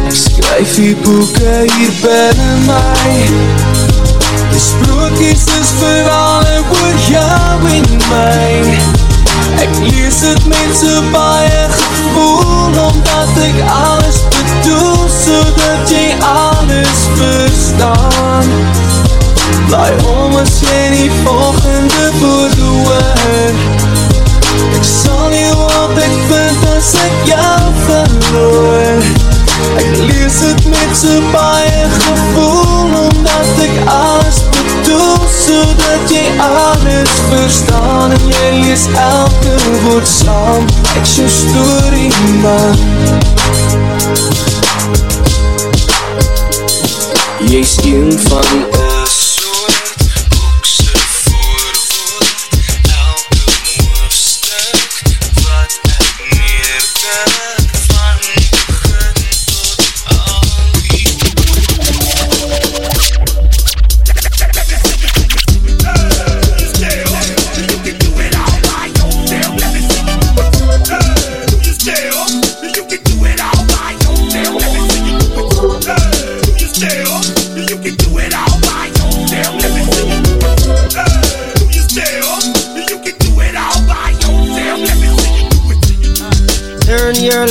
Ek skryf die boeke hier binne my. Die sprookjes is verhale oor jou en my. Ek lees het met so baie gevoel Omdat ek alles bedoel zodat jij alles verstaan. Waarom was jij niet volgende verdoener? Ik zal je op, ik vind als ik jou verloor. Ik lees het met z'n baaien gevoel, omdat ik alles bedoel, zodat jij alles verstaan. En jij leest elke woord samen, ik zo'n story man. Een van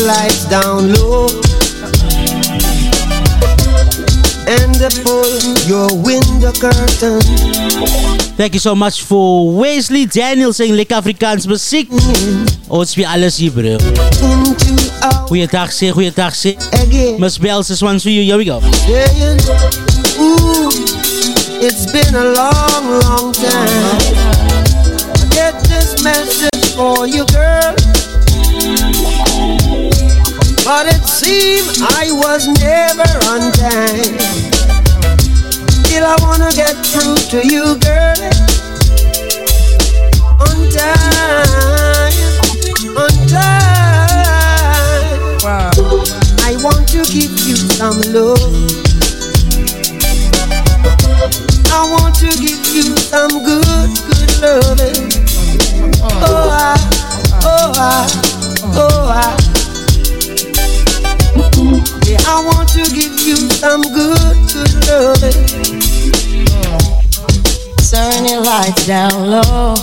lights down low and pull your window curtain. Thank you so much for Wesley Daniels saying lekker Afrikaans muziek. Ons weer alles hier bro. Goeiedag sê, goeiedag sê. Miss Bells, this one's for you. Here we go. Ooh, it's been a long, long time. I get this message for you, girl. But it seemed I was never on time. Still, I wanna get through to you, girl. On time, on time. I want to give you some love. I want to give you some good, good loving. Oh, I, oh, I, oh, I. Yeah, I want to give you some good, good loving. Turn your lights down low.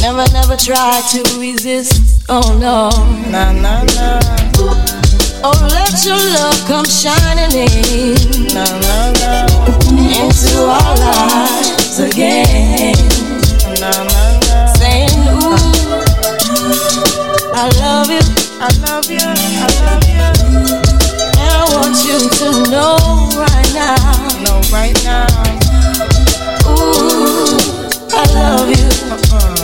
Never, never try to resist. Oh no. Nah, nah, nah. Oh, let your love come shining in. Nah, nah, nah. Into our lives again. Nah, nah, nah. Saying, ooh, I love you. I love you. I love you. And I want you to know right now. Know right now. Ooh, I love you. And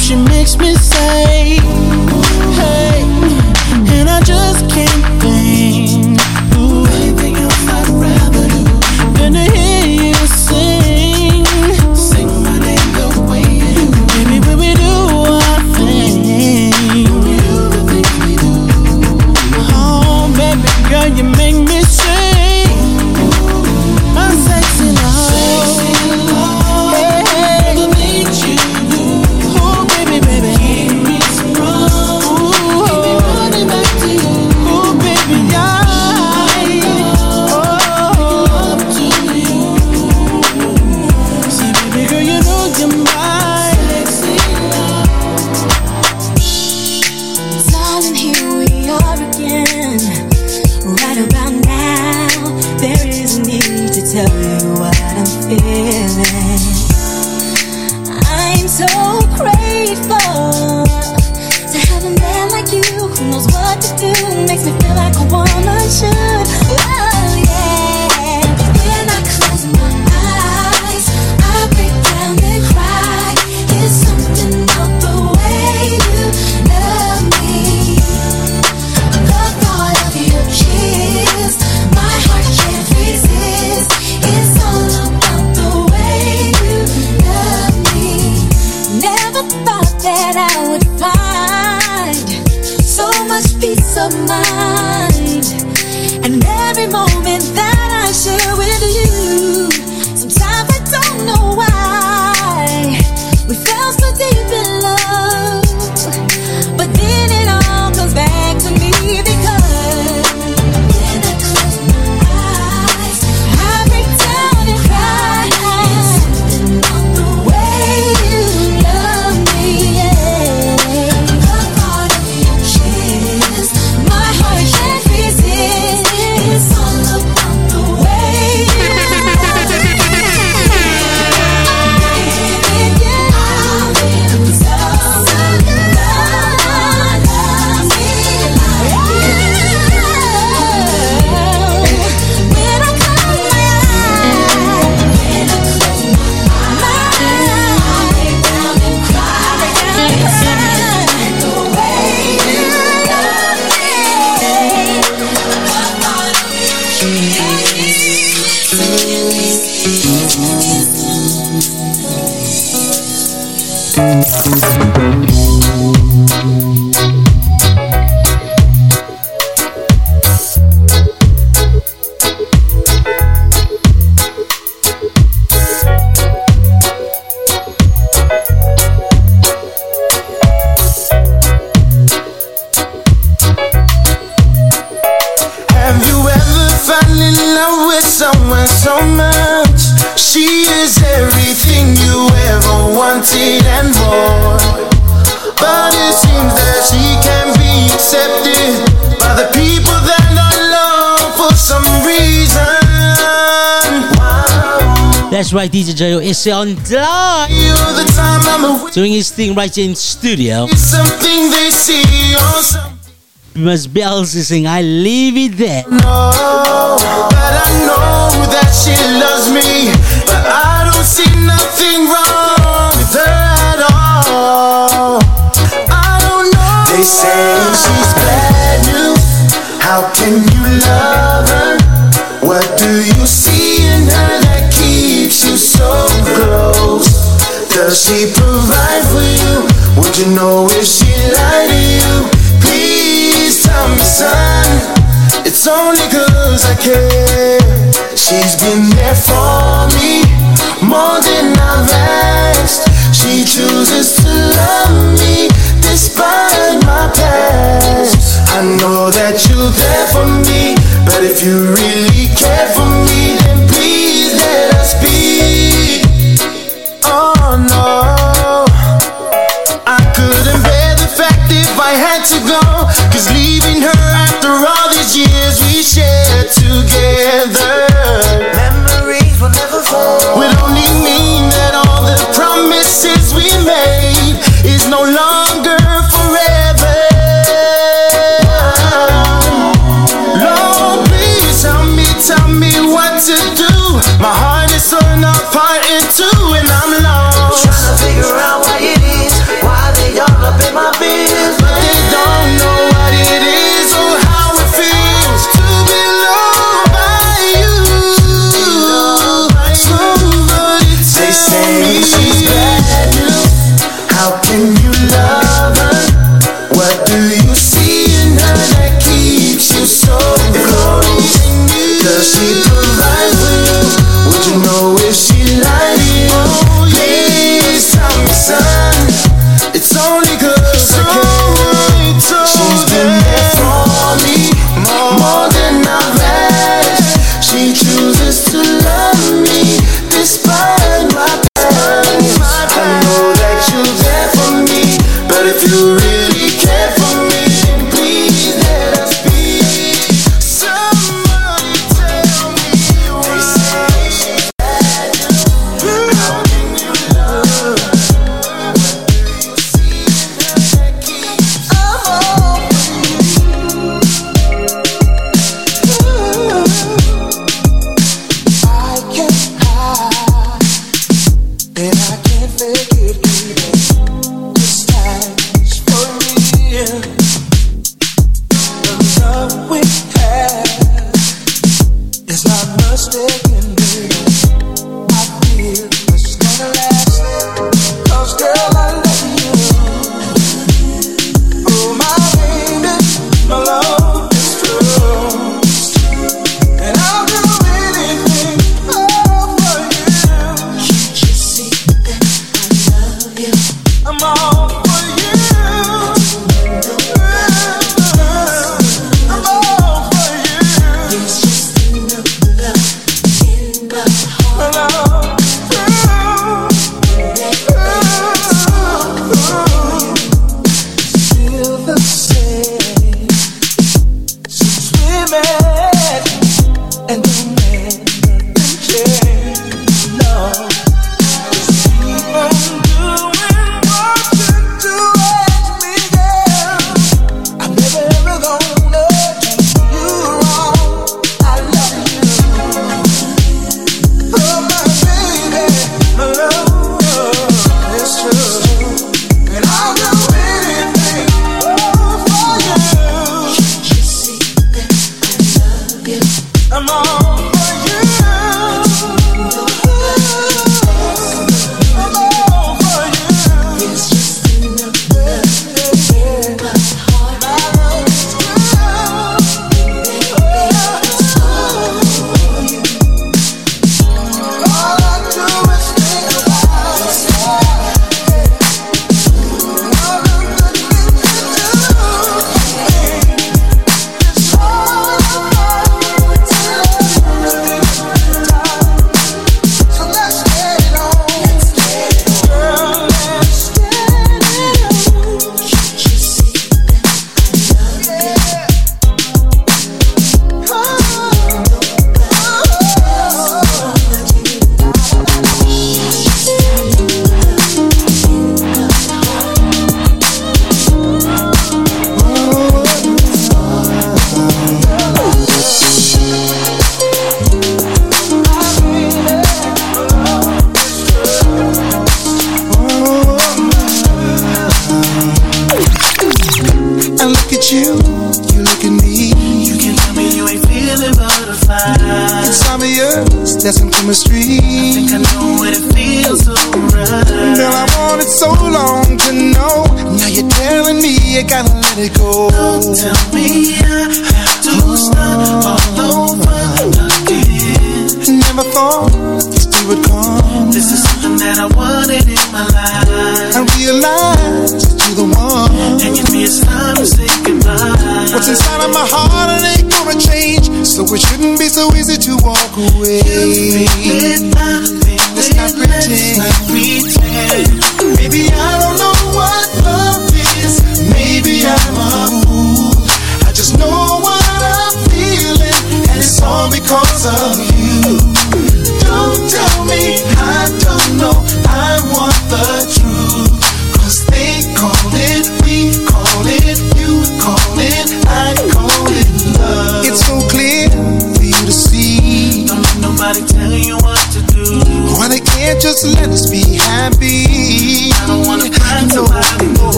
she makes me say doing his thing right in studio. It's something they see or something. Miss Bells is saying, I leave it there. No, but I know that she loves me, but I don't see nothing wrong. Does she provide for you? Would you know if she lied to you? Please tell me, son, it's only cause I care. She's been there for me more than I've asked. She chooses to love me despite my past. I know that you're there for me, but if you really care for After all these years we shared together.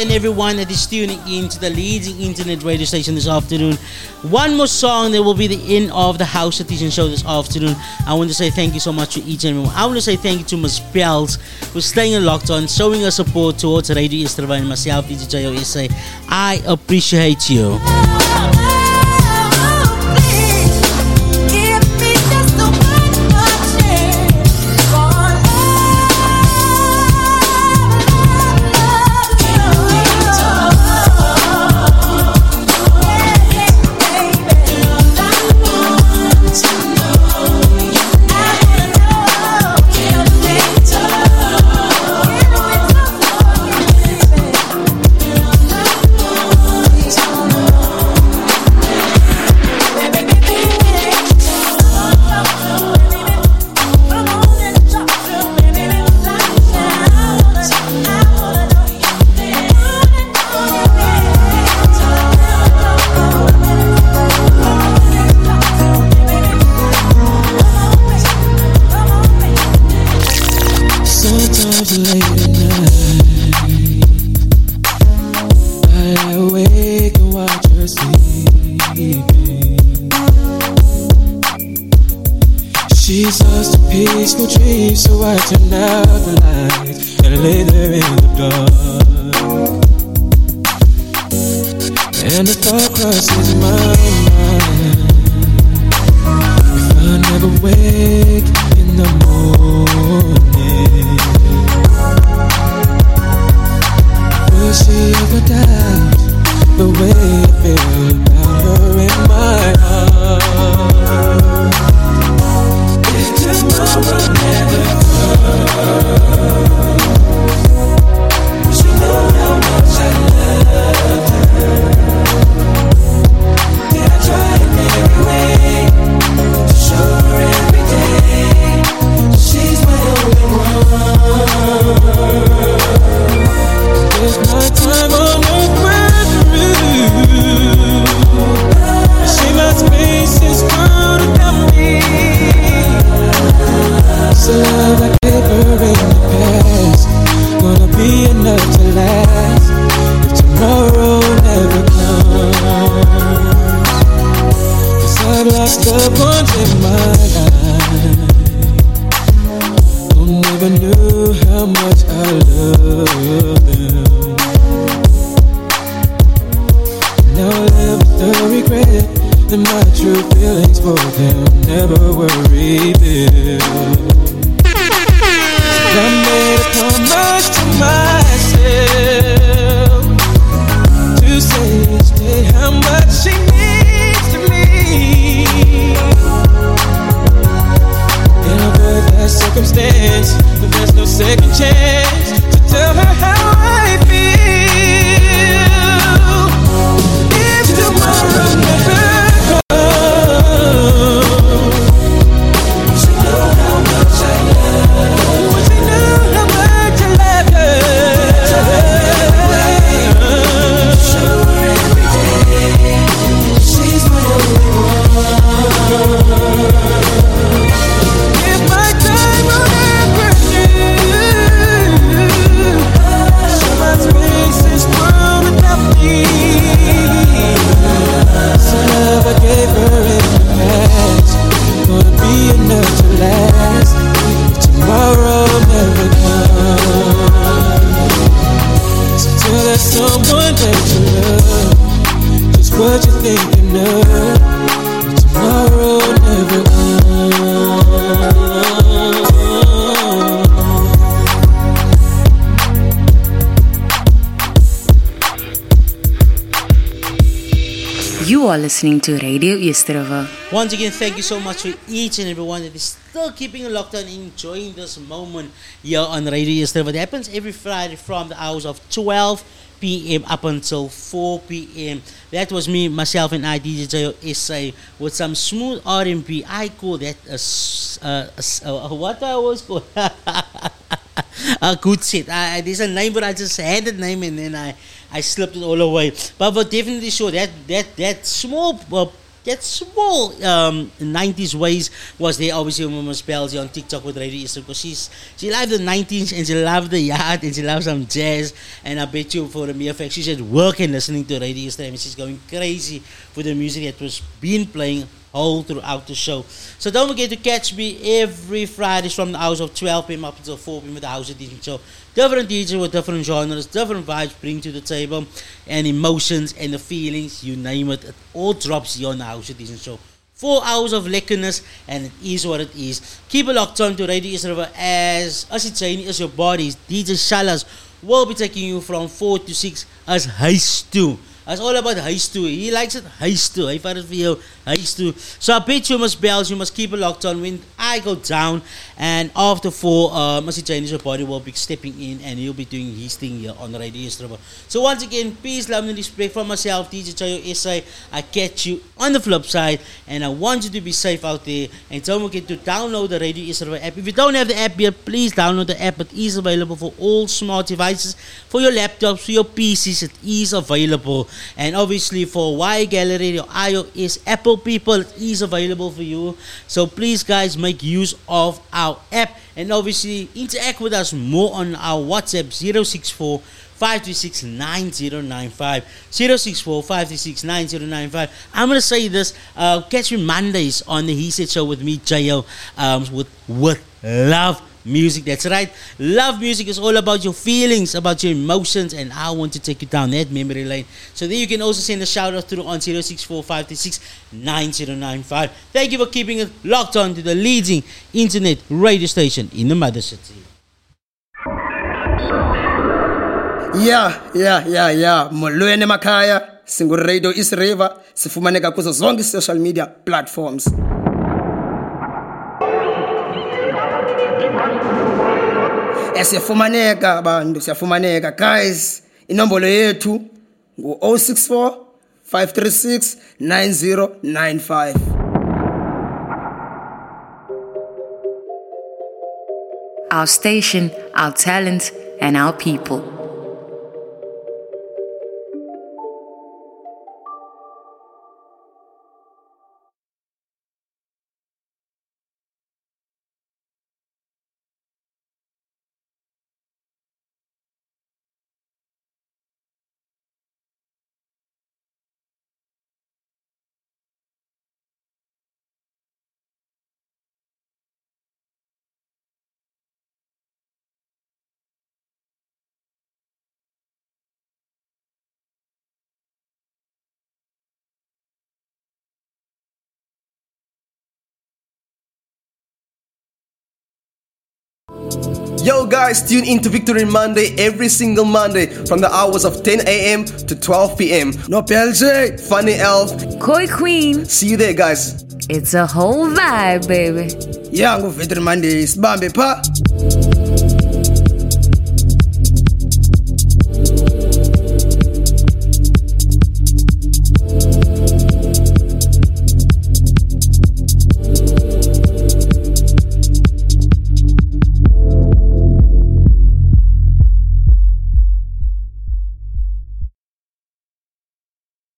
And every one that is tuning in to the leading internet radio station this afternoon. One more song that will be the end of the House Edition show this afternoon. I want to say thank you so much to each and everyone. I want to say thank you to Ms. Pels for staying locked on, showing her support towards Radio Eerste Rivier and myself, DJ Jayo SA. I appreciate you. I've lost loved ones in my life who never knew how much I love them. Now I live with the regret that my true feelings for them never were revealed. I made a promise to myself to say each day how much she circumstance, but there's no second chance to tell her are listening to Radio Eerste Rivier. Once again, thank you so much for each and everyone that is still keeping locked on, enjoying this moment here on Radio Eerste. It happens every Friday from the hours of 12 p.m. up until 4 p.m. That was me, myself, and I, DJ SA, with some smooth R&B. I call that a, a- a a- what I was called a good set. I- there's a name, but I just had the name and then I, I slipped it all away. But for definitely sure that that that small uh, that small um, 90s ways was there obviously when Mama Spells on TikTok with Radio Eerste because she's she loved the 90s and she loved the yard and she loves some jazz and I bet you for the mere fact she's at work and listening to Radio Eerste and she's going crazy for the music that was being playing all throughout the show. So don't forget to catch me every Fridays from the hours of 12 p.m. up until 4 p.m. with the House Edition Show. Different DJs with different genres, different vibes bring to the table, and emotions and the feelings, you name it, it all drops here on the House Edition Show. Four hours of lekkerness, and it is what it is. Keep it locked on to Radio Eerste River as as it's saying, as your bodies. DJ Shalas will be taking you from 4 to 6 as Heist 2. It's all about Heist 2. He likes it Heist 2. Hy vat dit vir jou Heist 2. So I bet you must bells, you must keep it locked on when I go down. And after 4, uh, Mr. Chinese body will be stepping in and he'll be doing his thing here on the Radio River. So once again, peace, love, and respect from myself, DJ Jayo SA. I catch you on the flip side, and I want you to be safe out there. And don't forget to download the Radio River app. If you don't have the app yet, please download the app. It is available for all smart devices, for your laptops, for your PCs. It is available, and obviously for Huawei Gallery, your iOS Apple people, it is available for you. So please, guys, make use of our app, and obviously interact with us more on our WhatsApp 064 536 9095 064 536 9095 I'm gonna say this uh, catch me Mondays on the He Said Show with me Jayo um, with with love music. That's right. Love music is all about your feelings about your emotions and I want to take you down that memory lane. So there you can also send a shout out through on 064 536 9095 thank you for keeping it locked on to the leading internet radio station in the mother city. Yeah, yeah, yeah, ya molweni emakhaya singuradio Eerste River. Sifumaneka kuzo zonke social media platforms Eh, siyafumaneka abantu siyafumaneka guys inombolo yethu ngu-064 536 9095 Our station, our talent, and our people. Yo guys, tune in to Victory Monday every single Monday from the hours of 10 a.m. to 12 p.m. No PLJ, Funny Elf, Koi Queen. See you there guys. It's a whole vibe, baby. ya nguvetri monday sibambe pha